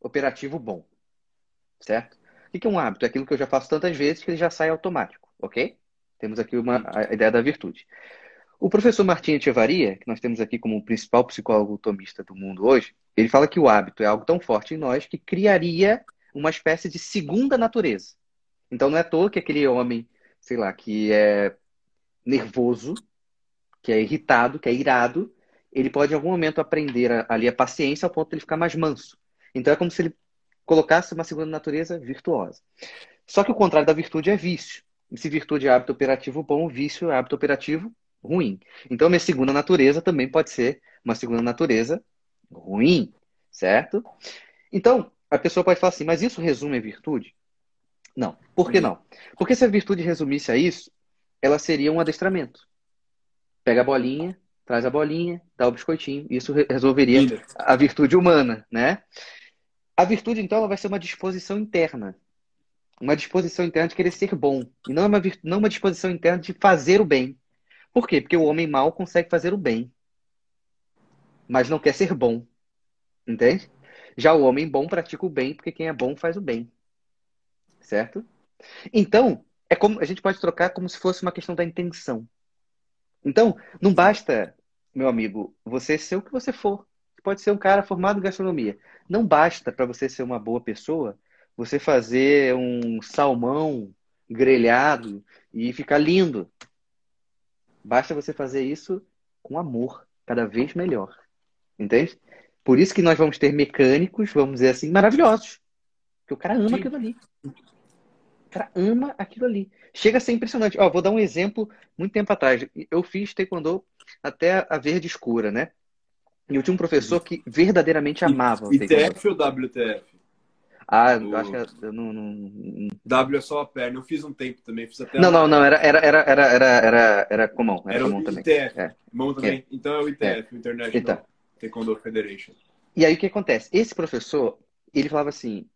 operativo bom. Certo? O que é um hábito? É aquilo que eu já faço tantas vezes que ele já sai automático, ok? Temos aqui uma, a ideia da virtude. O professor Martim Echevaria, que nós temos aqui como o principal psicólogo tomista do mundo hoje, ele fala que o hábito é algo tão forte em nós que criaria uma espécie de segunda natureza. Então não é à toa que aquele homem, sei lá, que é nervoso, que é irritado, que é irado, ele pode em algum momento aprender ali a paciência ao ponto de ele ficar mais manso. Então é como se ele colocasse uma segunda natureza virtuosa. Só que o contrário da virtude é vício. Se virtude é hábito operativo bom, vício é hábito operativo ruim. Então, minha segunda natureza também pode ser uma segunda natureza ruim, certo? Então, a pessoa pode falar assim, mas isso resume a virtude? Não. Por que não? Porque se a virtude resumisse a isso, ela seria um adestramento. Pega a bolinha, traz a bolinha, dá o biscoitinho. Isso resolveria a virtude humana, né? A virtude, então, ela vai ser uma disposição interna uma disposição interna de querer ser bom. E não uma, não uma disposição interna de fazer o bem. Por quê? Porque o homem mau consegue fazer o bem. Mas não quer ser bom. Entende? Já o homem bom pratica o bem, porque quem é bom faz o bem. Certo? Então, é como a gente pode trocar como se fosse uma questão da intenção. Então, não basta, meu amigo, você ser o que você for. Pode ser um cara formado em gastronomia. Não basta para você ser uma boa pessoa você fazer um salmão grelhado e ficar lindo. Basta você fazer isso com amor, cada vez melhor. Entende? Por isso que nós vamos ter mecânicos, vamos dizer assim, maravilhosos. Porque o cara ama Sim. aquilo ali. O cara ama aquilo ali. Chega a ser impressionante. Ó, vou dar um exemplo muito tempo atrás. Eu fiz taekwondo até a verde escura, né? E eu tinha um professor que verdadeiramente amava. ITF ou WTF? Ah, eu acho que eu não, não, W é só a perna. Eu fiz um tempo também. Fiz até não, não, não. Era, era, era, era, era, era, comum. Era, era comum o também. ITF. É. Também. É. Então é o ITF, é. o International então. Taekwondo Federation. E aí o que acontece? Esse professor, ele falava assim,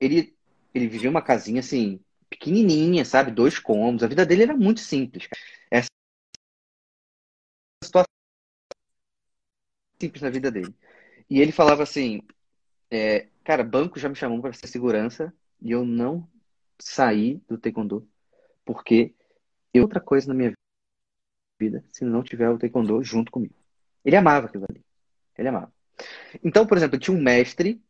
ele, ele vivia uma casinha assim, pequenininha, sabe? Dois cômodos. A vida dele era muito simples. Essa situação simples na vida dele. E ele falava assim, é, Cara, banco já me chamou para ser segurança e eu não saí do taekwondo porque eu outra coisa na minha vida se não tiver o taekwondo junto comigo. Ele amava aquilo ali. Ele amava. Então, por exemplo, tinha um mestre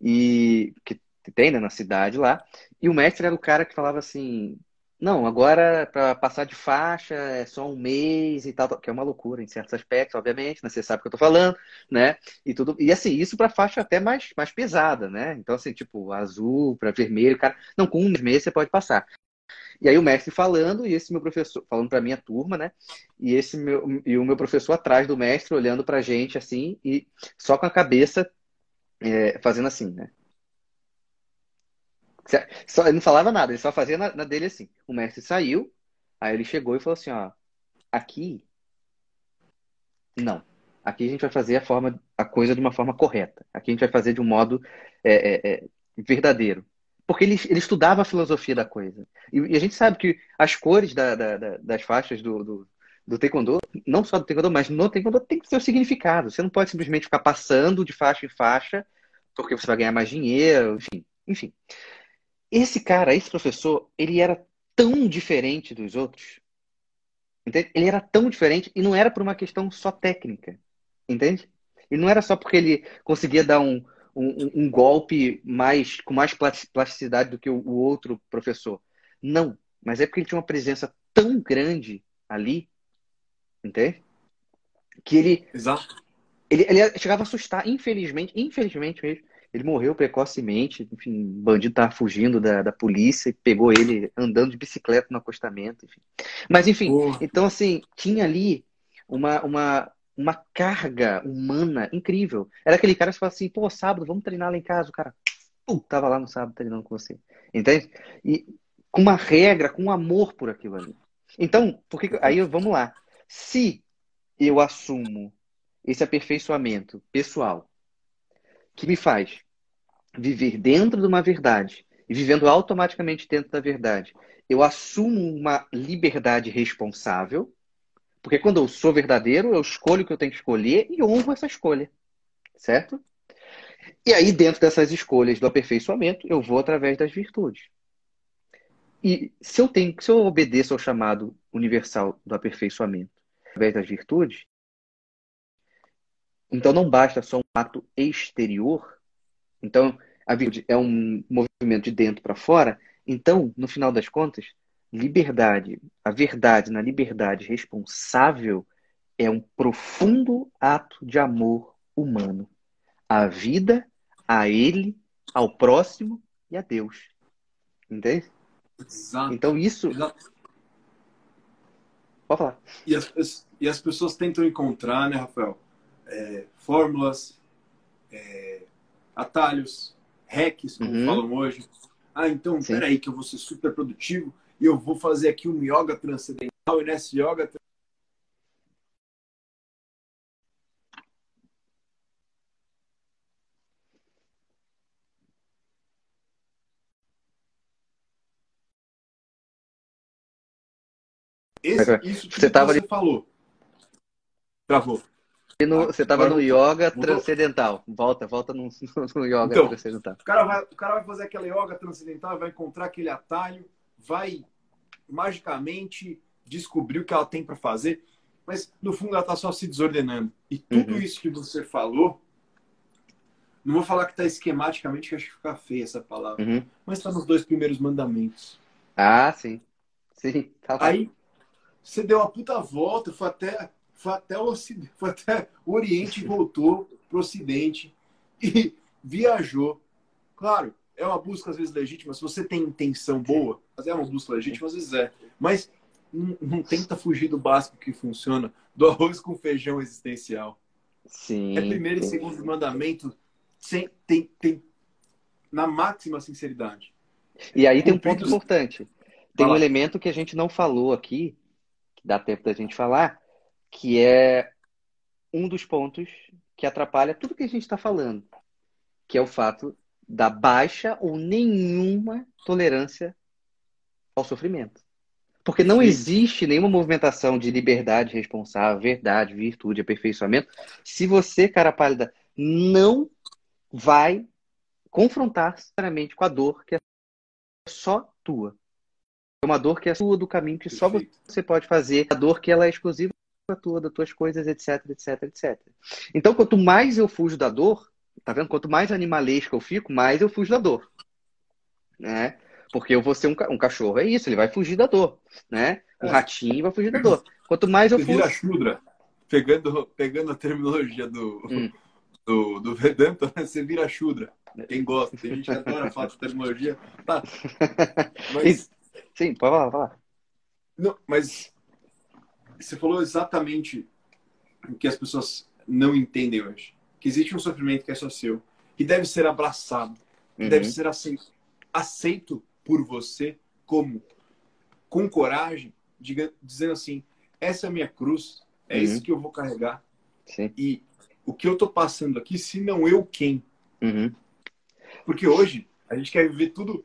e que tem né, na cidade lá, e o mestre era o cara que falava assim: não, agora para passar de faixa é só um mês e tal, que é uma loucura em certos aspectos, obviamente, né? Você sabe o que eu tô falando, né? E tudo. E assim, isso para faixa até mais, mais pesada, né? Então, assim, tipo, azul para vermelho, cara. Não, com um mês você pode passar. E aí o mestre falando, e esse meu professor, falando para minha turma, né? E esse meu e o meu professor atrás do mestre, olhando pra gente assim, e só com a cabeça é, fazendo assim, né? Só, ele não falava nada, ele só fazia na, na, dele assim. O mestre saiu, aí ele chegou e falou assim, ó, aqui não. Aqui a gente vai fazer a forma, a coisa de uma forma correta. Aqui a gente vai fazer de um modo é, é, é, verdadeiro. Porque ele, ele estudava a filosofia da coisa. E, e a gente sabe que as cores da, da, da, das faixas do, do, do taekwondo, não só do taekwondo, mas no taekwondo tem que ter o significado. Você não pode simplesmente ficar passando de faixa em faixa, porque você vai ganhar mais dinheiro, enfim. enfim. Esse cara, esse professor, ele era tão diferente dos outros. Entende? Ele era tão diferente e não era por uma questão só técnica. Entende? E não era só porque ele conseguia dar um, um, um golpe mais com mais plasticidade do que o, o outro professor. Não. Mas é porque ele tinha uma presença tão grande ali, entende? Que ele. Exato. Ele, ele chegava a assustar, infelizmente, infelizmente mesmo ele morreu precocemente, enfim, o bandido estava fugindo da, da polícia e pegou ele andando de bicicleta no acostamento, enfim. Mas, enfim, oh. então, assim, tinha ali uma, uma, uma carga humana incrível. Era aquele cara que falava assim, pô, sábado, vamos treinar lá em casa. O cara, pum, tava lá no sábado treinando com você. Entende? E com uma regra, com um amor por aquilo ali. Então, porque, aí vamos lá. Se eu assumo esse aperfeiçoamento pessoal que me faz viver dentro de uma verdade e vivendo automaticamente dentro da verdade, eu assumo uma liberdade responsável, porque quando eu sou verdadeiro, eu escolho o que eu tenho que escolher e honro essa escolha, certo? E aí, dentro dessas escolhas do aperfeiçoamento, eu vou através das virtudes. E se eu tenho, se eu obedeço ao chamado universal do aperfeiçoamento através das virtudes, então não basta só um ato exterior então, a virtude é um movimento de dentro para fora. Então, no final das contas, liberdade, a verdade na liberdade responsável é um profundo ato de amor humano à vida, a ele, ao próximo e a Deus. Entende? Exato. Então isso. Exato. Pode falar. E as, e as pessoas tentam encontrar, né, Rafael? É, fórmulas, é, atalhos, hacks, como uhum. falam hoje. Ah, então, Sim. peraí, que eu vou ser super produtivo e eu vou fazer aqui um yoga transcendental e nesse yoga Esse, isso que você, tava... você falou. Travou. No, ah, você estava no yoga mudou. transcendental. Volta, volta no, no yoga então, transcendental. O cara, vai, o cara vai fazer aquela yoga transcendental, vai encontrar aquele atalho, vai magicamente descobrir o que ela tem para fazer, mas no fundo ela está só se desordenando. E tudo uhum. isso que você falou, não vou falar que está esquematicamente, que acho que fica feia essa palavra, uhum. mas está nos dois primeiros mandamentos. Ah, sim. Sim, tá Aí você deu uma puta volta, foi até foi até o Ocidente, foi até o Oriente e voltou para o Ocidente e viajou. Claro, é uma busca às vezes legítima. Se você tem intenção boa, é uma busca legítima, às vezes é. Mas não, não tenta fugir do básico que funciona, do arroz com feijão existencial. Sim. É primeiro e segundo mandamento sem, tem, tem, na máxima sinceridade. E aí tem um ponto importante. Tem um elemento que a gente não falou aqui, que dá tempo da gente falar, que é um dos pontos que atrapalha tudo que a gente está falando, que é o fato da baixa ou nenhuma tolerância ao sofrimento. Porque não Sim. existe nenhuma movimentação de liberdade responsável, verdade, virtude, aperfeiçoamento, se você, cara pálida, não vai confrontar sinceramente com a dor que é só tua. É uma dor que é sua do caminho que só você pode fazer, a dor que ela é exclusiva tua, das tuas coisas, etc, etc, etc. Então, quanto mais eu fujo da dor, tá vendo? Quanto mais animalesco eu fico, mais eu fujo da dor. Né? Porque eu vou ser um, um cachorro, é isso, ele vai fugir da dor, né? Um é. ratinho vai fugir da dor. Quanto mais eu fujo... Vira chudra, pegando, pegando a terminologia do, hum. do, do Vedanta, né? você vira chudra. Quem gosta, tem gente que adora falar de terminologia. Tá. Mas... Sim, pode falar, falar. Não, mas você falou exatamente o que as pessoas não entendem hoje. Que existe um sofrimento que é só seu, que deve ser abraçado, que uhum. deve ser aceito, aceito por você como com coragem, diga, dizendo assim: essa é a minha cruz, é uhum. isso que eu vou carregar. Sim. E o que eu estou passando aqui, se não eu, quem? Uhum. Porque hoje a gente quer viver tudo,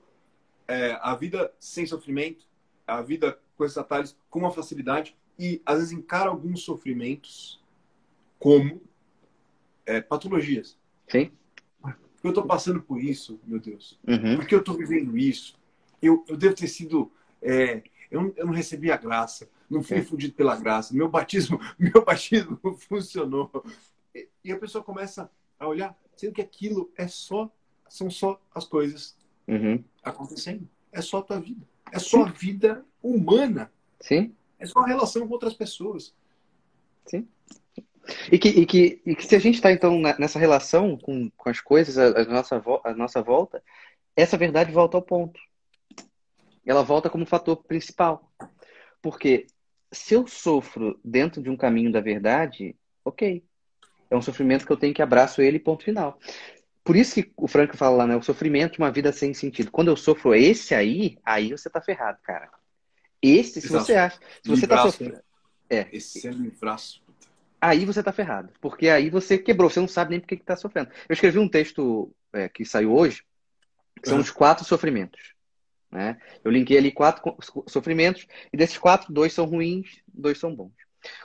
é, a vida sem sofrimento, a vida com esses atalhos com uma facilidade e às vezes encara alguns sofrimentos como é, patologias. Sim. Eu estou passando por isso, meu Deus. Uhum. Porque eu estou vivendo isso. Eu, eu devo ter sido. É, eu, eu, não recebi a graça. Não fui é. fundido pela graça. Meu batismo, meu batismo funcionou. E, e a pessoa começa a olhar, sendo que aquilo é só, são só as coisas uhum. acontecendo. É só a tua vida. É só a vida humana. Sim. É só a relação com outras pessoas. Sim. E que, e que, e que se a gente está, então, nessa relação com, com as coisas a, a, nossa, a nossa volta, essa verdade volta ao ponto. Ela volta como fator principal. Porque se eu sofro dentro de um caminho da verdade, ok. É um sofrimento que eu tenho que abraço ele, ponto final. Por isso que o Franco fala lá, né? O sofrimento de uma vida sem sentido. Quando eu sofro esse aí, aí você tá ferrado, cara. Esse, se Exato. você acha. Se você tá sofrendo. É. Esse é livraço aí você tá ferrado. Porque aí você quebrou, você não sabe nem por que, que tá sofrendo. Eu escrevi um texto é, que saiu hoje, que são uhum. os quatro sofrimentos. Né? Eu linkei ali quatro sofrimentos, e desses quatro, dois são ruins, dois são bons.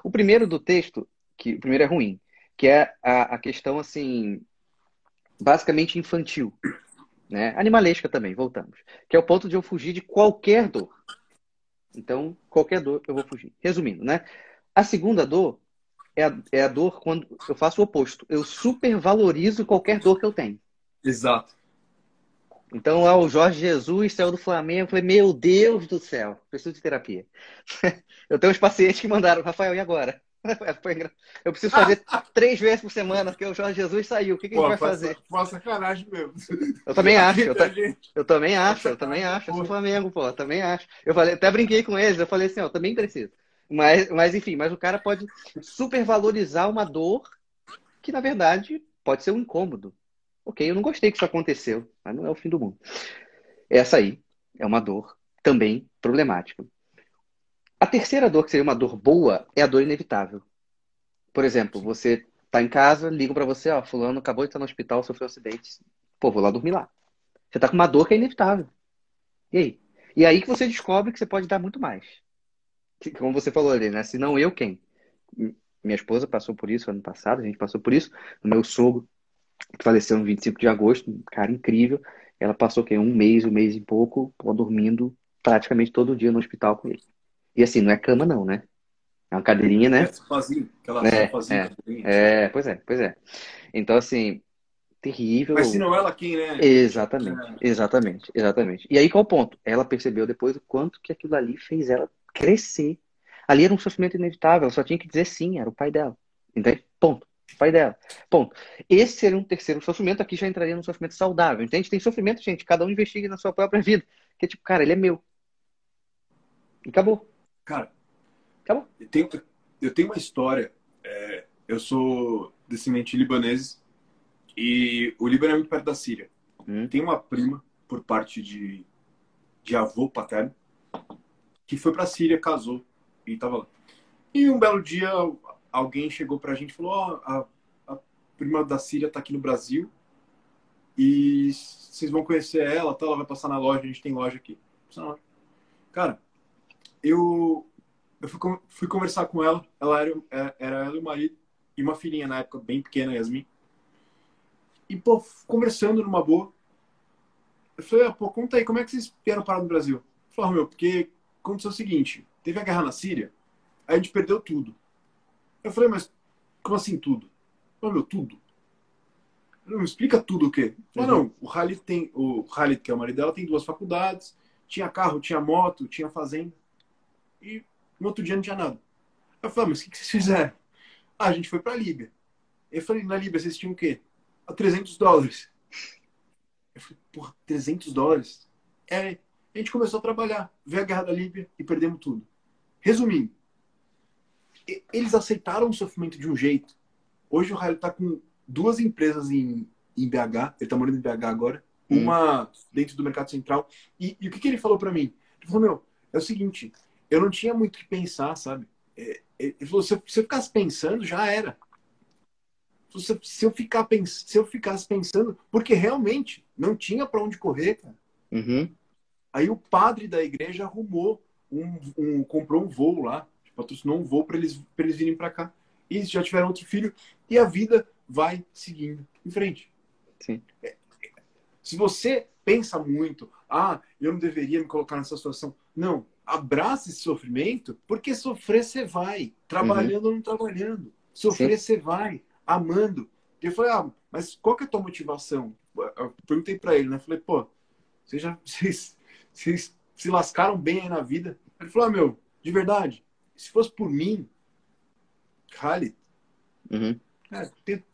O primeiro do texto, que o primeiro é ruim, que é a, a questão assim, basicamente infantil. Né? Animalesca também, voltamos. Que é o ponto de eu fugir de qualquer dor. Então, qualquer dor eu vou fugir. Resumindo, né? A segunda dor é a, é a dor quando eu faço o oposto. Eu supervalorizo qualquer dor que eu tenho. Exato. Então, lá o Jorge Jesus saiu do Flamengo. Eu falei, meu Deus do céu, preciso de terapia. eu tenho uns pacientes que mandaram, Rafael, e agora? Eu preciso fazer três vezes por semana, porque o Jorge Jesus saiu. O que, que Pô, a gente vai fazer? Faça sacanagem mesmo. Eu também acho. Eu, ta... eu também acho, eu também acho. Eu sou Flamengo, pô, eu também acho. Eu falei, até brinquei com eles, eu falei assim, ó, eu também preciso. Mas, mas enfim, mas o cara pode supervalorizar uma dor que, na verdade, pode ser um incômodo. Ok, eu não gostei que isso aconteceu, mas não é o fim do mundo. Essa aí é uma dor também problemática. A terceira dor, que seria uma dor boa, é a dor inevitável. Por exemplo, você tá em casa, ligam para você, ó, fulano acabou de estar no hospital, sofreu um acidente. Pô, vou lá dormir lá. Você tá com uma dor que é inevitável. E aí? E aí que você descobre que você pode dar muito mais como você falou ali, né? Se não eu, quem? Minha esposa passou por isso ano passado, a gente passou por isso. O meu sogro, que faleceu no 25 de agosto, um cara incrível. Ela passou que um mês, um mês e pouco, dormindo praticamente todo dia no hospital com ele. E assim, não é cama não, né? É uma cadeirinha, né? É sozinho, aquela é, sozinha. É, é, pois é, pois é. Então, assim, terrível. Mas se não ela, quem, né? Exatamente, é. exatamente, exatamente. E aí qual o ponto? Ela percebeu depois o quanto que aquilo ali fez ela crescer. Ali era um sofrimento inevitável, ela só tinha que dizer sim, era o pai dela. Entende? Ponto. O pai dela. Ponto. Esse seria um terceiro sofrimento, aqui já entraria num sofrimento saudável. Entende? Tem sofrimento, gente, cada um investiga na sua própria vida. Que é tipo, cara, ele é meu. E acabou. Cara, acabou. Eu tenho, eu tenho uma história. É, eu sou descendente libanês e o Líbano é muito perto da Síria. Hum. Tem uma prima, por parte de, de avô paterno, que foi para a Síria, casou e estava lá. E um belo dia alguém chegou para a gente e falou: oh, a, a prima da Síria está aqui no Brasil e vocês vão conhecer ela, tá? ela vai passar na loja, a gente tem loja aqui. Cara, eu, eu fui, fui conversar com ela, ela era, é, era ela e o marido, e uma filhinha na época, bem pequena, Yasmin. E, pô, conversando numa boa. Eu falei, ah, pô, conta aí, como é que vocês vieram parar no Brasil? Falei, ah, meu, porque aconteceu o seguinte: teve a guerra na Síria, aí a gente perdeu tudo. Eu falei, mas como assim tudo? Não, meu, tudo. Não, explica tudo o quê? Falei, uhum. não, o Khalid tem, o Khalid, que é o marido dela, tem duas faculdades, tinha carro, tinha moto, tinha fazenda. E no outro dia não tinha nada. Eu falei, ah, mas o que, que vocês fizeram? Ah, a gente foi pra Líbia. Eu falei, na Líbia vocês tinham o quê? A 300 dólares. Eu falei, porra, 300 dólares? É, a gente começou a trabalhar, ver a guerra da Líbia e perdemos tudo. Resumindo, eles aceitaram o sofrimento de um jeito. Hoje o Raio está com duas empresas em, em BH, ele está morando em BH agora, hum. uma dentro do Mercado Central. E, e o que, que ele falou para mim? Ele falou, meu, é o seguinte, eu não tinha muito o que pensar, sabe? É, é, ele falou, se eu, se eu ficasse pensando, já era. Se, se, eu ficar pens, se eu ficasse pensando, porque realmente não tinha para onde correr, cara. Uhum. Aí o padre da igreja arrumou um, um comprou um voo lá, patrocinou um voo para eles, eles virem para cá. E já tiveram outro filho e a vida vai seguindo em frente. Sim. É, se você pensa muito, ah, eu não deveria me colocar nessa situação. Não, abraça esse sofrimento, porque sofrer você vai, trabalhando uhum. ou não trabalhando. Sofrer você vai, amando. E eu falei, ah, mas qual que é a tua motivação? Eu perguntei para ele, né? Falei, pô, vocês já vocês, vocês se lascaram bem aí na vida? Ele falou, ah, meu, de verdade, se fosse por mim, Khalid, uhum. cara, tenho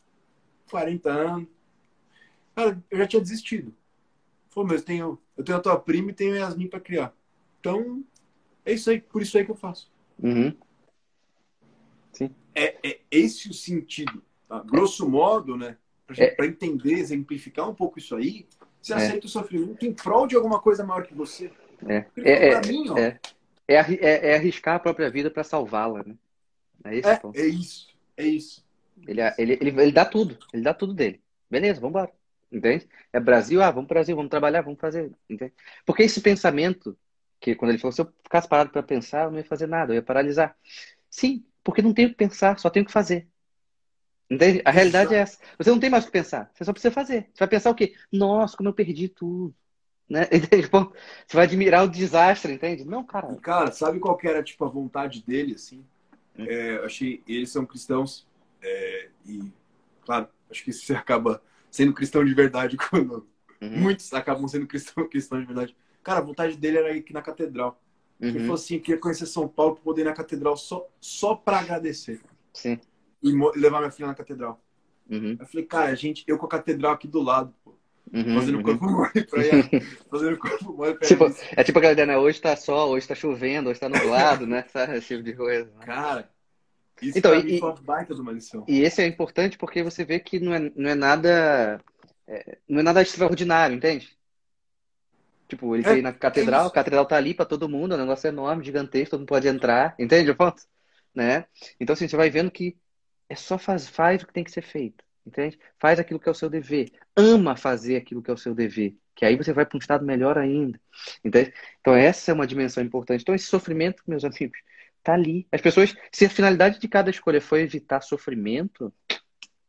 40 anos, cara, eu já tinha desistido. Falou, mas eu tenho, eu tenho a tua prima e tenho a Yasmin para criar. Então, é isso aí, por isso aí que eu faço. Uhum. Sim. É, é esse o sentido. Tá? Grosso modo, né? Para é. entender, exemplificar um pouco isso aí, você é. aceita o sofrimento em prol de alguma coisa maior que você. É, é, é, mim, ó, é, é, é, é, arriscar a própria vida para salvá-la, né? É, esse é, ponto. é isso, é isso. Ele, ele, ele, ele dá tudo, ele dá tudo dele. Beleza, vamos embora. Entende? É Brasil, ah, vamos pro Brasil, vamos trabalhar, vamos fazer. Entende? Porque esse pensamento, que quando ele falou, se eu ficasse parado para pensar, eu não ia fazer nada, eu ia paralisar. Sim, porque não tenho que pensar, só tenho que fazer. Entende? A realidade Exato. é essa. Você não tem mais o que pensar, você só precisa fazer. Você vai pensar o quê? Nossa, como eu perdi tudo. Né? Você vai admirar o desastre, entende? Não, cara. Cara, sabe qual que era tipo, a vontade dele, assim? Hum. É, achei, eles são cristãos é, e, claro, acho que você acaba sendo cristão de verdade quando uhum. muitos acabam sendo cristão, cristão de verdade. Cara, a vontade dele era ir aqui na catedral. Uhum. Ele falou assim, queria conhecer São Paulo para poder ir na catedral só, só para agradecer. Sim. E levar minha filha na catedral. Uhum. Eu falei, cara, gente, eu com a catedral aqui do lado, pô. Uhum, fazendo uhum. corpo mole pra ir. fazendo corpo mole pra tipo, É tipo aquela ideia, né? Hoje tá sol, hoje tá chovendo, hoje tá nublado, né? Esse tipo de coisa. Né? Cara, isso então, e, foi uma baita de uma lição. E esse é importante porque você vê que não é, não é nada. É, não é nada extraordinário, entende? Tipo, ele é, veio na catedral, é a catedral tá ali para todo mundo, é um negócio enorme, gigantesco, todo mundo pode entrar, entende o ponto? Né? Então, assim, você vai vendo que é só faz, faz o que tem que ser feito. Entende? Faz aquilo que é o seu dever. Ama fazer aquilo que é o seu dever. Que aí você vai para um estado melhor ainda. Entende? Então, essa é uma dimensão importante. Então, esse sofrimento, meus amigos, tá ali. As pessoas, se a finalidade de cada escolha for evitar sofrimento,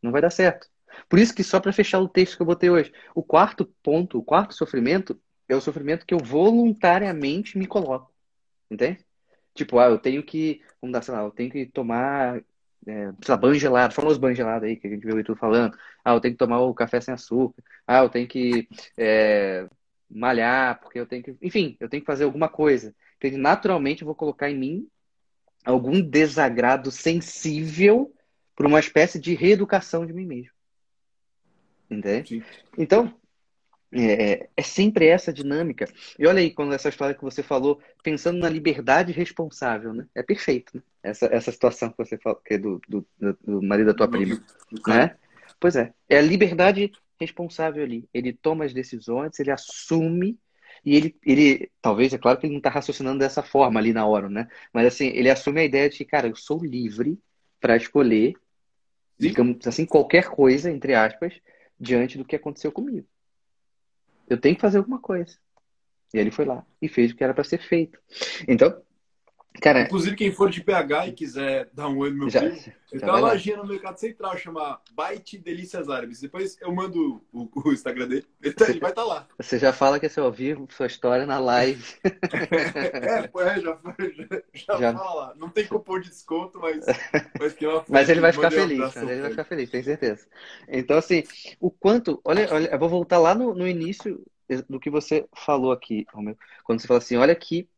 não vai dar certo. Por isso que, só para fechar o texto que eu botei hoje, o quarto ponto, o quarto sofrimento, é o sofrimento que eu voluntariamente me coloco. Entende? Tipo, ah, eu tenho que, vamos dar, sei lá, eu tenho que tomar é, sei lá, banho gelado, gelado aí que a gente viu o Itu falando. Ah, eu tenho que tomar o café sem açúcar. Ah, eu tenho que é, malhar, porque eu tenho que. Enfim, eu tenho que fazer alguma coisa. Então, naturalmente, eu vou colocar em mim algum desagrado sensível para uma espécie de reeducação de mim mesmo. Entende? Sim. Então, é, é, sempre essa dinâmica. E olha aí, quando essa história que você falou, pensando na liberdade responsável, né? É perfeito, né? Essa, essa situação que você falou, que é do, do, do marido da tua prima. Né? Pois é. É a liberdade responsável ali. Ele toma as decisões, ele assume e ele, ele talvez, é claro que ele não está raciocinando dessa forma ali na hora, né? Mas assim, ele assume a ideia de que, cara, eu sou livre para escolher, Sim. digamos assim, qualquer coisa, entre aspas, diante do que aconteceu comigo. Eu tenho que fazer alguma coisa. E ele foi lá e fez o que era para ser feito. Então, cara. Inclusive, quem for de PH e quiser dar um oi no meu já, primo, ele tem uma lojinha no Mercado Central, chama Byte Delícias Árabes. Depois eu mando o, o Instagram dele, ele, tá, ele vai estar tá lá. Você já fala que é seu ao vivo, sua história na live. é, é, já, já, já, já, fala lá. Não tem cupom de desconto, mas, mas tem uma Mas ele vai ficar feliz, mas ele vai ficar feliz, tenho certeza. Então, assim, o quanto. Olha, olha eu vou voltar lá no, no início do que você falou aqui, Romeu. Quando você fala assim, olha aqui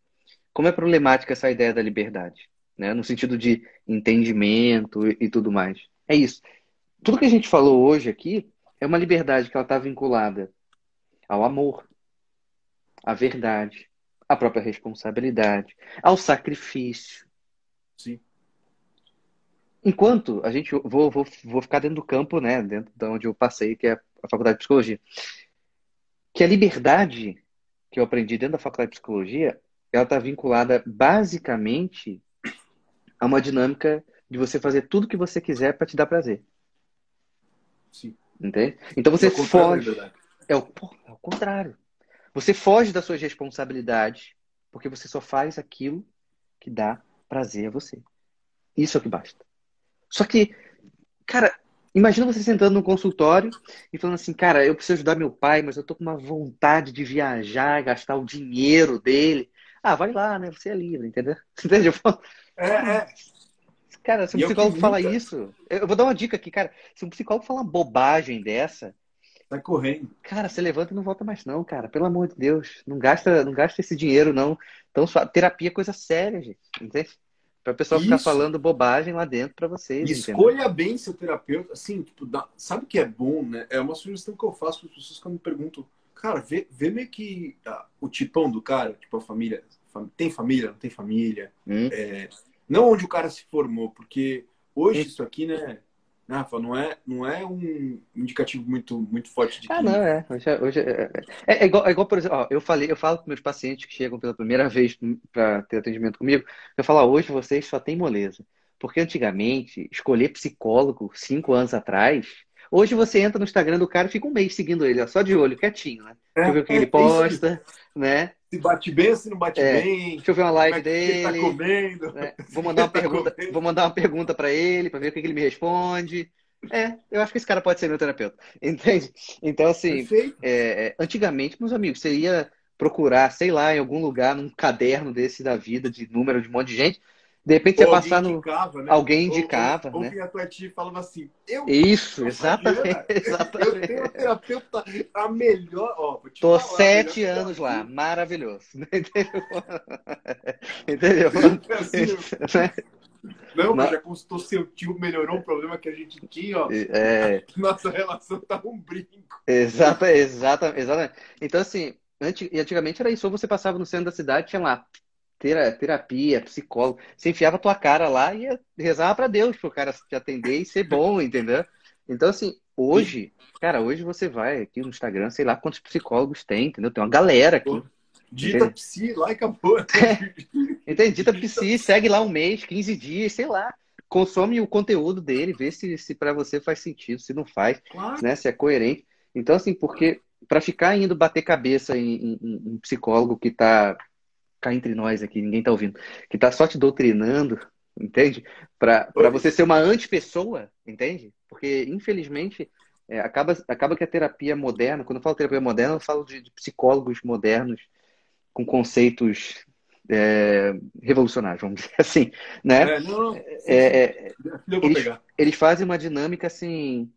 como é problemática essa ideia da liberdade, né? No sentido de entendimento e, e tudo mais. É isso. Tudo que a gente falou hoje aqui é uma liberdade que ela está vinculada ao amor, à verdade, à própria responsabilidade, ao sacrifício. Sim. Enquanto a gente vou, vou, vou ficar dentro do campo, né, dentro de onde eu passei, que é a faculdade de psicologia, que a liberdade que eu aprendi dentro da faculdade de psicologia, ela está vinculada basicamente a uma dinâmica de você fazer tudo que você quiser para te dar prazer. Sim. Entende? Então você é foge. É o, é o contrário. Você foge das suas responsabilidades porque você só faz aquilo que dá prazer a você. Isso é o que basta. Só que, cara, imagina você sentando no consultório e falando assim, cara, eu preciso ajudar meu pai, mas eu tô com uma vontade de viajar, gastar o dinheiro dele. Ah, vai lá, né? Você é livre, entendeu? Entendeu? É, é. Cara, se um psicólogo fala isso, eu vou dar uma dica aqui, cara. Se um psicólogo fala uma bobagem dessa, Tá correndo. Cara, você levanta e não volta mais, não, cara. Pelo amor de Deus. Não gasta, não gasta esse dinheiro, não. Então, sua terapia é coisa séria, gente. Entende? Pra pessoa ficar falando bobagem lá dentro para vocês. Escolha entendeu? bem seu terapeuta. Assim, tipo, dá... sabe o que é bom, né? É uma sugestão que eu faço para as pessoas quando me perguntam. Cara, vê, vê meio que ah, o tipão do cara, tipo, a família. Tem família, não tem família. Hum. É... não onde o cara se formou, porque hoje hum. isso aqui, né? Rafa, não é, não é um indicativo muito, muito forte de Ah, não, é. Hoje, é, hoje é, é, é, igual, é igual, por exemplo, ó, eu falei, eu falo com meus pacientes que chegam pela primeira vez para ter atendimento comigo, eu falo, ó, hoje vocês só têm moleza. Porque antigamente, escolher psicólogo cinco anos atrás, hoje você entra no Instagram do cara e fica um mês seguindo ele, ó, só de olho, quietinho, né? Deixa eu ver o que ele posta, né? Se bate bem se não bate bem. Deixa eu ver uma live dele. Ele tá comendo. Né? Vou mandar uma tá pergunta, comendo. vou mandar uma pergunta para ele, para ver o que ele me responde. É, eu acho que esse cara pode ser meu terapeuta. Entende? Então, assim, é, antigamente, meus amigos, você ia procurar, sei lá, em algum lugar, num caderno desse da vida, de número de um monte de gente, de repente você passar no. Indicava, né? Alguém indicava. Ou, ou, né? a tua tia falava assim. Eu, Isso, exatamente, exatamente. Eu tenho uma terapeuta a melhor. Ó, Tô falar, sete anos lá, maravilhoso. Entendeu? Entendeu? Assim, né? Não, mas já consultou seu tio, melhorou um problema que a gente tinha, ó. É... Nossa relação tá um brinco. Exata, exata, exatamente. Então, assim, antigamente era isso. Ou você passava no centro da cidade, tinha lá terapia, psicólogo. Você enfiava a tua cara lá e rezava para Deus pro cara te atender e ser bom, entendeu? Então, assim, hoje, cara, hoje você vai aqui no Instagram, sei lá quantos psicólogos tem, entendeu? Tem uma galera aqui. Dita Entende? Psi lá e acabou. Entende? Dita Psi, segue lá um mês, 15 dias, sei lá. Consome o conteúdo dele, vê se, se para você faz sentido, se não faz, claro. né? Se é coerente. Então, assim, porque para ficar indo bater cabeça em, em, em psicólogo que tá cá entre nós aqui, ninguém tá ouvindo, que tá só te doutrinando, entende? Para você ser uma antipessoa, entende? Porque, infelizmente, é, acaba, acaba que a terapia moderna, quando eu falo terapia moderna, eu falo de, de psicólogos modernos com conceitos é, revolucionários, vamos dizer assim, né? É, não, não. É, é eles, eles, fazem uma dinâmica assim,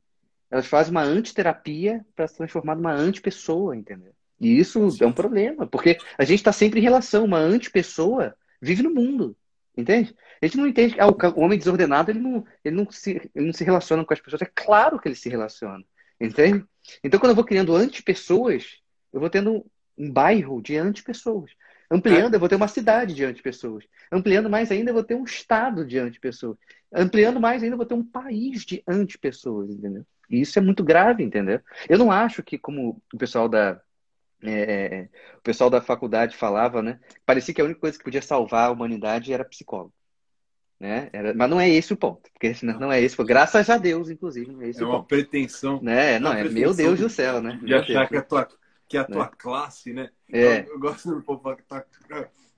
elas fazem uma antiterapia para se transformar numa antipessoa, entendeu? E isso é um problema, porque a gente está sempre em relação, uma antipessoa vive no mundo, entende? A gente não entende ah, o homem desordenado ele não, ele, não se, ele não se relaciona com as pessoas, é claro que ele se relaciona, entende? Então quando eu vou criando antipessoas, eu vou tendo um bairro de antipessoas. Ampliando, eu vou ter uma cidade de antipessoas. Ampliando mais ainda, eu vou ter um estado de antipessoas. Ampliando mais ainda, eu vou ter um país de antipessoas, entendeu? E isso é muito grave, entendeu? Eu não acho que, como o pessoal da, é, o pessoal da faculdade falava, né? Parecia que a única coisa que podia salvar a humanidade era psicólogo. Né? Era, mas não é esse o ponto, porque não, não é esse, graças a Deus, inclusive, não é esse é o uma ponto. pretensão. Né? Não, é, meu Deus do céu, né? De achar que a tua que é a tua né? classe, né? É. Eu, eu gosto do povo que tá.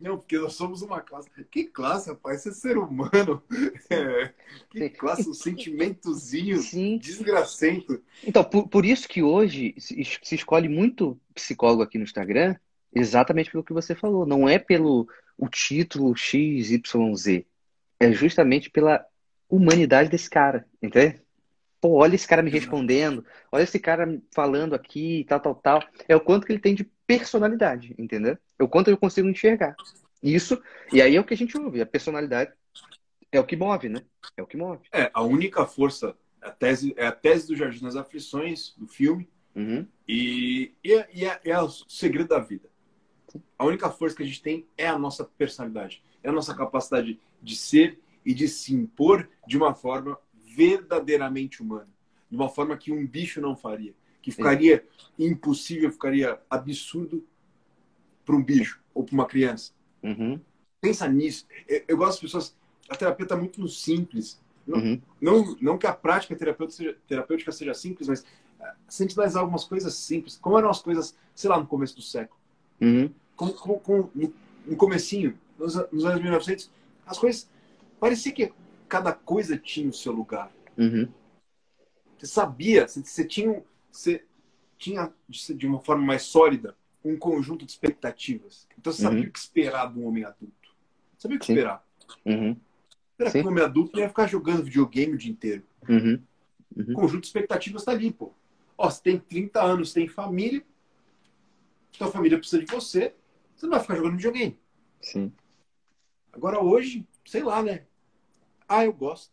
Não, porque nós somos uma classe. Que classe, rapaz? Você é ser humano. É. Que classe, um sentimentozinho Sim. desgracento. Então, por, por isso que hoje se, se escolhe muito psicólogo aqui no Instagram, exatamente pelo que você falou. Não é pelo o título XYZ. É justamente pela humanidade desse cara, entende? pô, olha esse cara me respondendo, olha esse cara falando aqui, tal, tal, tal. É o quanto que ele tem de personalidade, entendeu? É o quanto eu consigo enxergar. Isso, e aí é o que a gente ouve, a personalidade é o que move, né? É o que move. É, a única força, a tese, é a tese do Jardim das Aflições, do filme, uhum. e, e, é, e é, é o segredo da vida. A única força que a gente tem é a nossa personalidade, é a nossa capacidade de ser e de se impor de uma forma verdadeiramente humana, de uma forma que um bicho não faria, que ficaria Sim. impossível, ficaria absurdo para um bicho ou para uma criança. Uhum. Pensa nisso. Eu, eu, gosto das pessoas. A terapia está muito no simples. Não, uhum. não, não que a prática terapêutica seja, terapêutica seja simples, mas se a gente analisar algumas coisas simples, como eram as coisas, sei lá, no começo do século. Uhum. Como, como, como, no comecinho, nos, nos anos 1900, as coisas parecia que cada coisa tinha o seu lugar. Uhum. Você sabia, você, você, tinha, você tinha, de uma forma mais sólida, um conjunto de expectativas. Então você sabia uhum. o que esperar de um homem adulto. Sabia o que Sim. esperar. Uhum. Esperar que um homem adulto ia ficar jogando videogame o dia inteiro. Uhum. O conjunto de expectativas está ali, pô. Ó, você tem 30 anos, tem família, sua família precisa de você, você não vai ficar jogando videogame. Sim. Agora hoje, sei lá, né? Ah, eu gosto.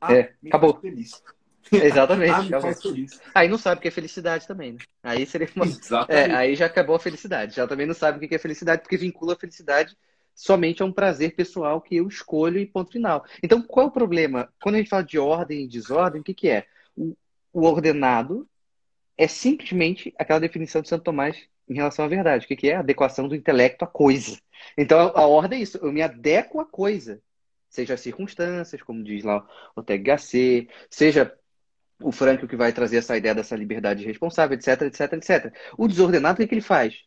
Ah, é, acabou. feliz. Exatamente. ah. Aí não sabe o que é felicidade também, né? Aí seria uma... é, aí já acabou a felicidade. Já também não sabe o que é felicidade, porque vincula a felicidade somente a um prazer pessoal que eu escolho e ponto final. Então, qual é o problema? Quando a gente fala de ordem e desordem, o que, que é? O, o ordenado é simplesmente aquela definição de Santo Tomás em relação à verdade. O que, que é? A adequação do intelecto à coisa. Então, a ordem é isso. Eu me adequo à coisa seja as circunstâncias, como diz lá o THC, seja o Frank que vai trazer essa ideia dessa liberdade responsável, etc, etc, etc. O desordenado, o que, que ele faz?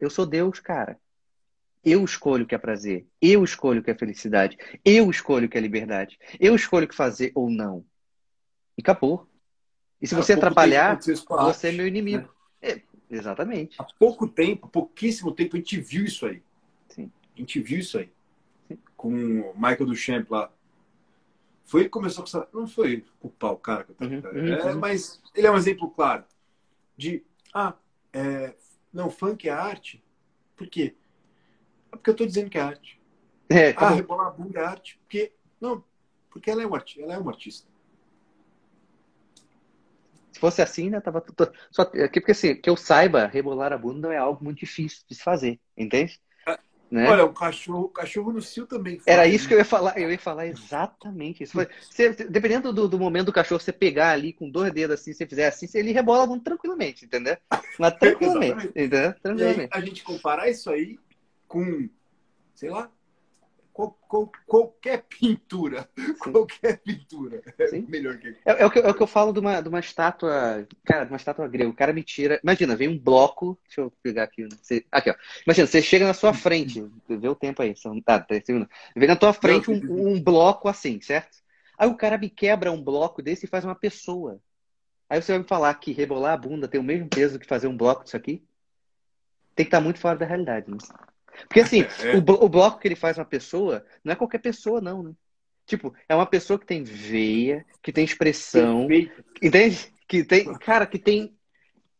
Eu sou Deus, cara. Eu escolho o que é prazer. Eu escolho o que é felicidade. Eu escolho o que é liberdade. Eu escolho o que fazer ou não. E acabou. E se você atrapalhar, você é meu inimigo. Né? É, exatamente. Há pouco tempo, pouquíssimo tempo, a gente viu isso aí. Sim. A gente viu isso aí com o Michael Duchamp lá. Foi ele que começou com essa. Não foi culpar o cara, uhum, uhum, é, uhum. mas ele é um exemplo claro de. Ah, é, não, funk é arte. Por quê? É porque eu estou dizendo que é arte. É, ah, rebolar a bunda é arte. Porque. Não, porque ela é, um artista, ela é uma artista. Se fosse assim, né? Tava tudo. Só, porque assim, que eu saiba, rebolar a bunda não é algo muito difícil de se fazer, entende? Né? Olha, o cachorro, o cachorro no cio também. Era isso né? que eu ia falar. Eu ia falar exatamente isso. Você, dependendo do, do, momento do cachorro, você pegar ali com dois dedos assim, você fizer assim, ele rebola muito tranquilamente, entendeu? Mas tranquilamente, entendeu? Tranquilamente. a gente comparar isso aí com, sei lá, qualquer pintura. Sim. Qualquer pintura. É Sim. melhor que. É, é, o que, é o que eu falo de uma, de uma estátua. Cara, de uma estátua grega. O cara me tira. Imagina, vem um bloco. Deixa eu pegar aqui. Né? Você, aqui, ó. Imagina, você chega na sua frente. Vê o tempo aí. São, ah, tá, Vem na tua frente um, um bloco assim, certo? Aí o cara me quebra um bloco desse e faz uma pessoa. Aí você vai me falar que rebolar a bunda tem o mesmo peso que fazer um bloco disso aqui? Tem que estar muito fora da realidade, né? Porque assim, é. o, o, bloco que ele faz uma pessoa, não é qualquer pessoa, não, né? Tipo, é uma pessoa que tem veia, que tem expressão. Perfeito. Entende? Que tem. Cara, que tem.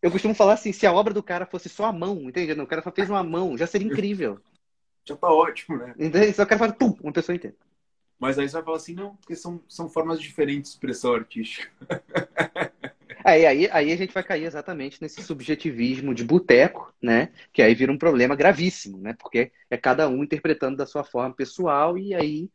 Eu costumo falar assim, se a obra do cara fosse só a mão, entende? Não, o cara só fez uma mão, já seria incrível. Já tá ótimo, né? Entende? Só o cara faz pum, uma pessoa inteira. Mas aí você vai falar assim, não, porque são, são formas diferentes de expressão artística. Aí, aí, aí a gente vai cair exatamente nesse subjetivismo de boteco, né? Que aí vira um problema gravíssimo, né? Porque é cada um interpretando da sua forma pessoal e aí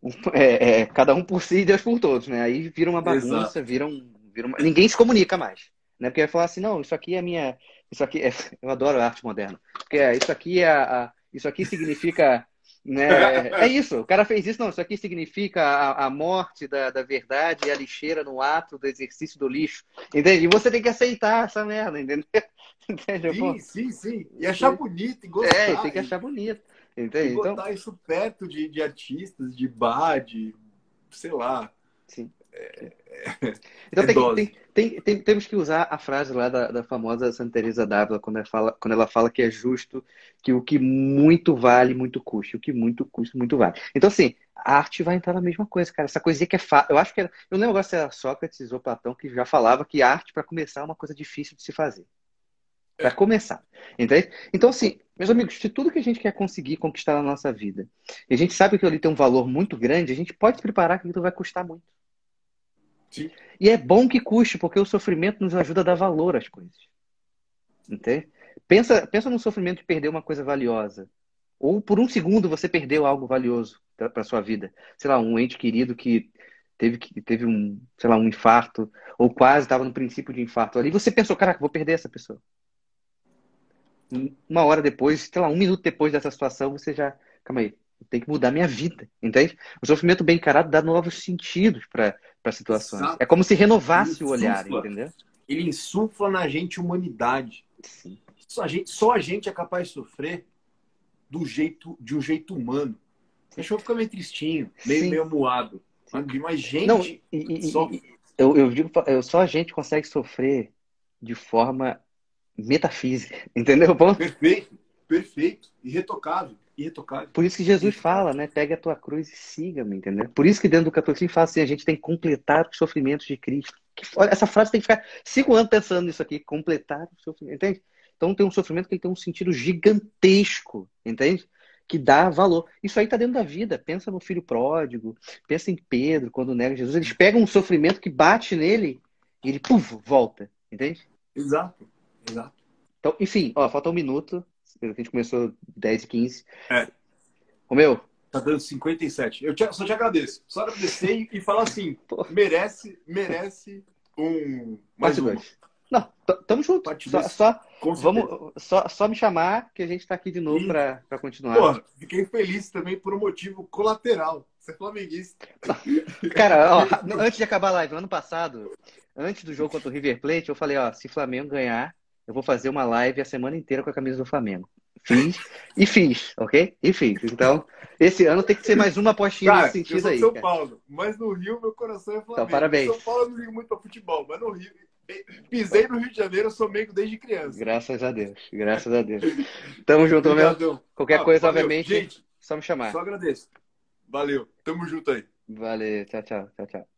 é, é cada um por si e Deus por todos, né? Aí vira uma bagunça, vira um, vira uma... ninguém se comunica mais, né? Porque vai falar assim, não, isso aqui é minha, isso aqui é... eu adoro a arte moderna, porque é, isso aqui é a... isso aqui significa né? É isso, o cara fez isso, não, isso aqui significa a, a morte da, da verdade e a lixeira no ato do exercício do lixo, entende? E você tem que aceitar essa merda, entendeu? Entende? Sim, sim, sim. E achar bonito, e gostar. É, tem que achar bonito, entende? E botar então... isso perto de, de artistas, de bar, de, sei lá. Sim. É, então é tem, tem, tem, temos que usar a frase lá da, da famosa Santa Teresa d'Ávila quando ela fala quando ela fala que é justo que o que muito vale muito custa, o que muito custa muito vale. Então assim, a arte vai entrar na mesma coisa, cara. Essa coisinha que é fácil. Eu acho que era. Eu não lembro se era Sócrates ou Platão que já falava que arte, para começar, é uma coisa difícil de se fazer. Para começar. Entende? Então, assim, meus amigos, se tudo que a gente quer conseguir conquistar na nossa vida, e a gente sabe que ali tem um valor muito grande, a gente pode se preparar que aquilo vai custar muito. Sim. E é bom que custe, porque o sofrimento nos ajuda a dar valor às coisas. Entende? Pensa, pensa no sofrimento de perder uma coisa valiosa. Ou por um segundo você perdeu algo valioso para sua vida. Sei lá, um ente querido que teve, que teve um, sei lá, um infarto, ou quase estava no princípio de infarto ali. Você pensou, caraca, vou perder essa pessoa. Uma hora depois, sei lá, um minuto depois dessa situação, você já. Calma aí, tem que mudar minha vida, entende? O sofrimento bem encarado dá novos sentidos para situações. Exato. É como se renovasse o olhar, entendeu? Ele insufla na gente humanidade. Sim. Só a gente, só a gente é capaz de sofrer do jeito, de um jeito humano. O cachorro fica meio tristinho, meio, meio moado. Mas gente. Não, e, e, só... eu, eu digo, só a gente consegue sofrer de forma metafísica. Entendeu? Perfeito, perfeito. Irretocável. Irretocável. Por isso que Jesus fala, né? Pegue a tua cruz e siga-me, entendeu? Por isso que dentro do catolicismo fala assim, a gente tem que completar os sofrimentos de Cristo. Olha, essa frase tem que ficar cinco anos pensando nisso aqui, completar o sofrimento, entende? Então tem um sofrimento que tem um sentido gigantesco, entende? Que dá valor. Isso aí está dentro da vida. Pensa no filho pródigo, pensa em Pedro quando nega Jesus. Eles pegam um sofrimento que bate nele e ele, puf, volta, entende? Exato, exato. Então, enfim, ó, falta um minuto. A gente começou 10 e 15. É. O meu? Tá dando 57. Eu te, só te agradeço. Só agradecer e, falar assim: merece, merece um. Mais um. Não, tamo junto. Só, só vamos, só, só me chamar que a gente tá aqui de novo para continuar. Porra, fiquei feliz também por um motivo colateral. Você é flamenguista. Cara, ó, antes de acabar a live, ano passado, antes do jogo contra o River Plate, eu falei, ó, se o Flamengo ganhar, eu vou fazer uma live a semana inteira com a camisa do Flamengo. Fiz e fiz, ok? E fiz. Então, esse ano tem que ser mais uma apostinha cara, nesse sentido eu sou aí. São cara. Paulo, mas no Rio meu coração é Flamengo. Então, parabéns. São Paulo eu não ligo muito pra futebol, mas no Rio Pisei no Rio de Janeiro, eu sou meio desde criança. Graças a Deus, graças a Deus. Tamo junto, meu. Qualquer ah, coisa, valeu. obviamente, Gente, só me chamar. Só agradeço. Valeu, tamo junto aí. Valeu, tchau, tchau, tchau, tchau.